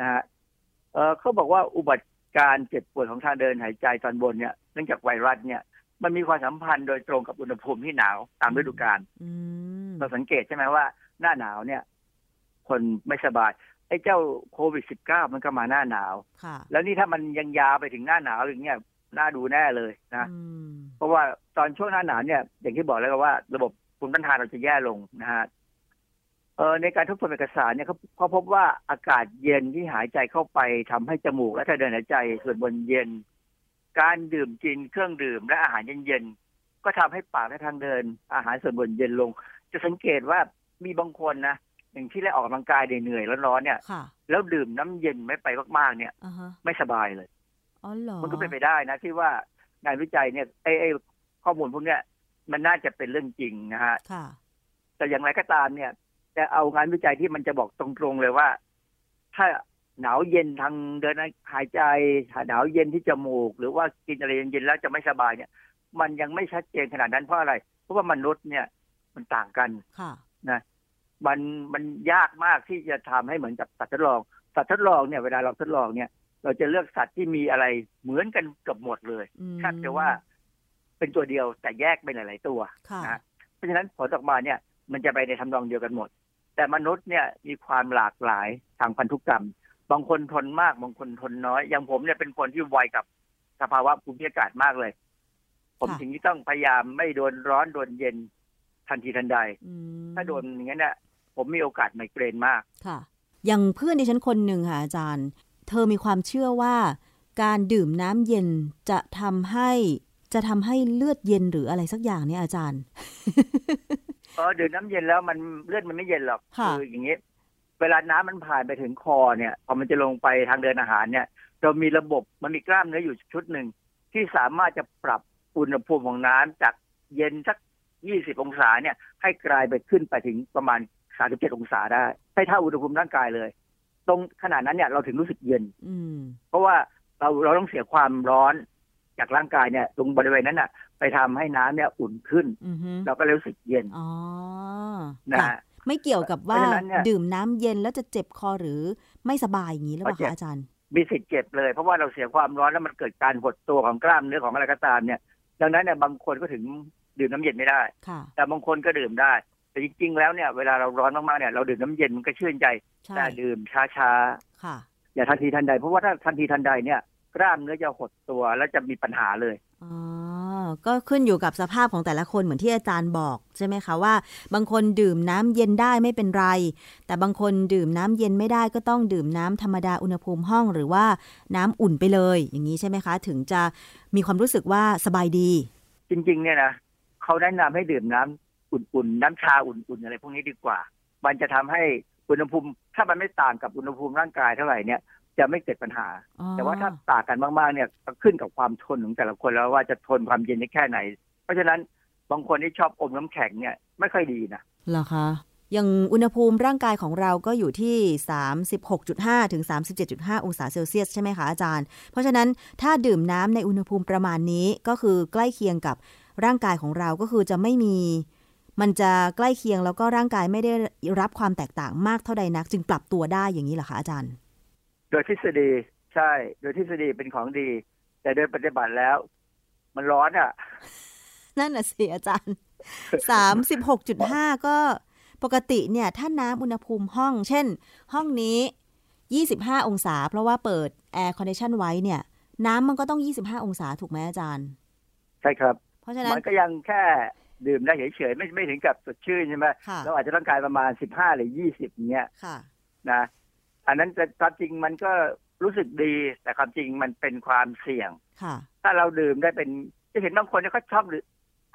นะฮะ เออเขาบอกว่าอุบัติการเจ็บปวดของทางเดินหายใจตอนบนเนี่ยเนื่องจากไวรัสเนี่ยมันมีความสัมพันธ์โดยตรงกับอุณหภูมิที่หนาวตามฤดูกาลอืมเราสังเกตใช่ไหมว่า หน้าหนาวเนี่ย คนไม่สบายไอ้เจ้าโควิด -19 มันก็มาหน้าหนาวค่ะแล้วนี่ถ้ามันยังยาวไปถึงหน้าหนาวอย่างเงี้ยน่าดูแน่เลยนะอืมเพราะว่าตอนช่วงหน้าหนาวเนี่ย อย่างที่บอกแล้วว่า ระบบภูมิต้านทานเราจะแย่ลงนะฮะ เออในการทบทวนเอกสารเนี่ยเขาเขาพบว่าอากาศเย็นที่หายใจเข้าไปทำให้จมูกและทางเดินหายใจส่วนบนเย็น การดื่มกินเครื่องดื่มและอาหารเย็นๆก็ทำให้ปากและทางเดิน อาหารส่วนบนเย็นลง จะสังเกตว่ามีบางคนนะอย่างที่ได้ออกกำลังกายเหนื่อยๆร้อนๆเนี่ยค่ะแล้วดื่มน้ำเย็นไม่ไปมากๆ เนี่ยอ่าฮะไม่สบายเลยอ๋อเหรอมันก็เป็นไปได้นะที่ว่างานวิจัยเนี่ยไอ้ไอ้ข้อมูลพวกเนี้ยมันน่าจะเป็นเรื่องจริงนะฮะค่ะแต่อย่างไรก็ตามเนี่ย จะเอางานวิจัยที่มันจะบอกตรงๆเลยว่า ถ้าหนาวเย็นทางเดินหายใจหนาวเย็นที่จมูก หรือว่ากินอะไรเย็นๆแล้วจะไม่สบายเนี่ย มันยังไม่ชัดเจนขนาดนั้นเพราะอะไร เพราะว่ามนุษย์เนี่ยมันต่างกันค่ะนะมันมันยากมากที่จะทำให้เหมือนกับสัตว์ทดลอง สัตว์ทดลองเนี่ยเวลาเราทดลองเนี่ย เราจะเลือกสัตว์ที่มีอะไรเหมือนกันเกือบหมดเลยอืมแทบจะว่าเป็นตัวเดียวแต่แยกเป็นหลาย ๆ ตัวค่ะนะเพราะฉะนั้นผลออกมาเนี่ย มันจะไปในทำนองเดียวกันหมด แต่มนุษย์เนี่ยมีความหลากหลายทางพันธุกรรม บางคนทนมาก บางคนทนน้อย อย่างผมเนี่ยเป็นคนที่ไวกับสภาวะภูมิอากาศมากเลย ผมค่ะถึงที่ต้องพยายามไม่โดนร้อนโดนเย็นทันทีทันใดอืมถ้าโดนอย่างนั้นเนี่ยผมมีโอกาสไมเกรนมาก ค่ะ อย่างเพื่อนดิฉันคนหนึ่งค่ะอาจารย์ เธอมีความเชื่อว่า การดื่มน้ำเย็นจะทำให้จะทำให้เลือดเย็นหรืออะไรสักอย่างเนี่ยอาจารย์เออดื่มน้ำเย็นแล้วมันเลือดมันไม่เย็นหรอกค่ะอย่างนี้ เวลาน้ำมันผ่านไปถึงคอเนี่ยพอมันจะลงไปทางเดินอาหารเนี่ย เรามีระบบมันมีกล้ามเนื้ออยู่ชุดหนึ่งที่สามารถจะปรับอุณหภูมิของน้ำจากเย็นสัก20องศาเนี่ย ให้กลายไปขึ้นไปถึงประมาณ37องศาได้ ให้เท่าอุณหภูมิร่างกายเลย ตรงขนาดนั้นเนี่ยเราถึงรู้สึกเย็น อืมเพราะว่าเราเราต้องเสียความร้อน จากร่างกายเนี่ยตรงบริเวณนั้นน่ะ ไปทำให้น้ำเนี่ยอุ่นขึ้นอือฮึเราก็เลยรู้สึกเย็นอ๋อนะค่ะฮะไม่เกี่ยวกับว่าเพราะฉะนั้นเนี่ยดื่มน้ำเย็นแล้วจะเจ็บคอหรือไม่สบายอย่างนี้หรือเปล่าก็เจ็บคะอาจารย์ มีสิทธิ์เจ็บเลยเพราะว่าเราเสียความร้อนแล้วมันเกิดการหดตัวของกล้ามเนื้อของอะไรก็ตามเนี่ย ดังนั้นเนี่ยบางคนก็ถึงดื่มน้ำเย็นไม่ได้ค่ะแต่บางคนก็ดื่มได้ แต่จริงๆ แล้วเนี่ย เวลาเราร้อนมากๆ เนี่ย เราดื่มน้ำเย็นมันก็ชื่นใจใช่แต่ดื่มช้าค่ะๆอย่าทันทีทันใด เพราะว่าถ้าทันทีทันใดเนี่ย กล้ามเนื้อจะหดตัวแล้วจะมีปัญหาเลยอ๋อก็ขึ้นอยู่กับสภาพของแต่ละคนเหมือนที่อาจารย์บอกใช่ไหมคะว่า บางคนดื่มน้ำเย็นได้ไม่เป็นไร แต่บางคนดื่มน้ำเย็นไม่ได้ก็ต้องดื่มน้ำธรรมดาอุณหภูมิห้องหรือว่าน้ำอุ่นไปเลย อย่างนี้ใช่ไหมคะ ถึงจะมีความรู้สึกว่าสบายดี จริงๆ เนี่ยนะเขาแนะนำให้ดื่มน้ำอุ่นๆ น้ำชาอุ่นๆ อะไรพวกนี้ดีกว่า มันจะทำให้อุณหภูมิ ถ้ามันไม่ต่างกับอุณหภูมิร่างกายเท่าไหร่เนี่ย จะไม่เกิดปัญหาอ๋อแต่ว่าถ้าต่างกันมากๆเนี่ยก็ขึ้นกับความทนของแต่ละคนแล้วว่าจะทนความเย็นได้แค่ไหน เพราะฉะนั้นบางคนที่ชอบอมน้ำแข็งเนี่ยไม่ค่อยดีนะเหรอคะอย่างอุณหภูมิร่างกายของเราก็อยู่ที่ 36.5 ถึง 37.5 องศาเซลเซียสใช่ไหมคะอาจารย์ เพราะฉะนั้นถ้าดื่มน้ำในอุณหภูมิประมาณนี้ก็คือใกล้เคียงกับร่างกายของเราก็คือจะไม่มี มันจะใกล้เคียงแล้วก็ร่างกายไม่ได้รับความแตกต่างมากเท่าใดนัก จึงปรับตัวได้อย่างนี้เหรอคะอาจารย์ โดยทฤษฎีใช่ โดยทฤษฎีเป็นของดี แต่โดยปฏิบัติแล้ว มันร้อนอะ นั่นน่ะสิอาจารย์36.5ก็ปกติเนี่ย ถ้าน้ำอุณหภูมิห้อง เช่น ห้องนี้25องศา เพราะว่าเปิด air condition ไว้เนี่ย น้ำมันก็ต้อง25องศาถูกไหมอาจารย์ ใช่ครับ เพราะฉะนั้นมันก็ยังแค่ดื่มได้เฉยๆไม่ไม่ถึงกับสดชื่นใช่ไหมค่ะเราอาจจะต้องการประมาณสิบห้าหรือยี่สิบเนี้ยค่ะนะ อันนั้นจะความจริงมันก็รู้สึกดี แต่ความจริงมันเป็นความเสี่ยงค่ะถ้าเราดื่มได้เป็นจะเห็นบางคนเนี่ยเขาชอบหรือ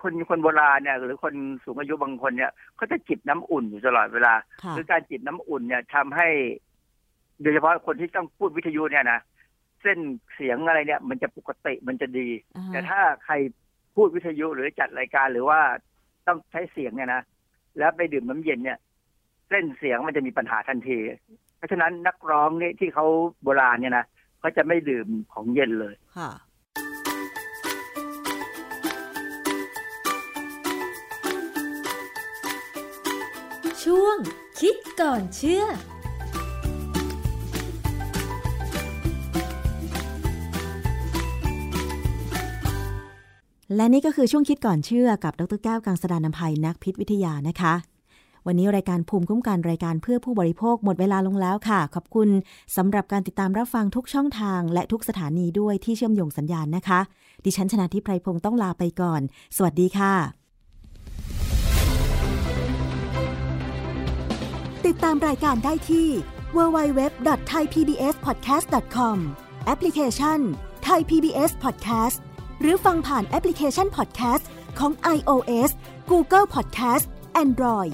คนคนโบราณเนี่ย หรือคนสูงอายุบางคนเนี่ยเขาจะจิบน้ำอุ่นอยู่ตลอดเวลาค่ะหรือการจิบน้ำอุ่นเนี่ยทำให้ โดยเฉพาะคนที่ต้องพูดวิทยุเนี่ยนะเส้นเสียงอะไรเนี่ย มันจะปกติมันจะดีอ่าฮะแต่ถ้าใครพูดวิทยุหรือจัดรายการหรือว่าต้องใช้เสียงเนี่ยนะแล้วไปดื่มน้ำเย็นเนี่ยเส้นเสียงมันจะมีปัญหาทันทีเพ ราะฉะนั้นนักร้องนี่ที่เขาโบราณเนี่ยนะเขาจะไม่ดื่มของเย็นเลยค่ะช่วงคิดก่อนเชื่อและนี่ก็คือช่วงคิดก่อนเชื่อกับดรแก้วกังสดานนภัยนักพิษวิทยานะคะ วันนี้รายการภูมิคุ้มกันรายการเพื่อผู้บริโภคหมดเวลาลงแล้วค่ะ ขอบคุณสำหรับการติดตามรับฟังทุกช่องทาง และทุกสถานีด้วยที่เชื่อมโยงสัญญาณนะคะ ดิฉันชนะทิพไพรพงศ์ต้องลาไปก่อน สวัสดีค่ะ ติดตามรายการได้ที่ www.thaipbspodcast.com แอปพลิเคชัน Thai PBS Podcast หรือฟังผ่านแอปพลิเคชัน Podcast ของ iOS Google Podcast Android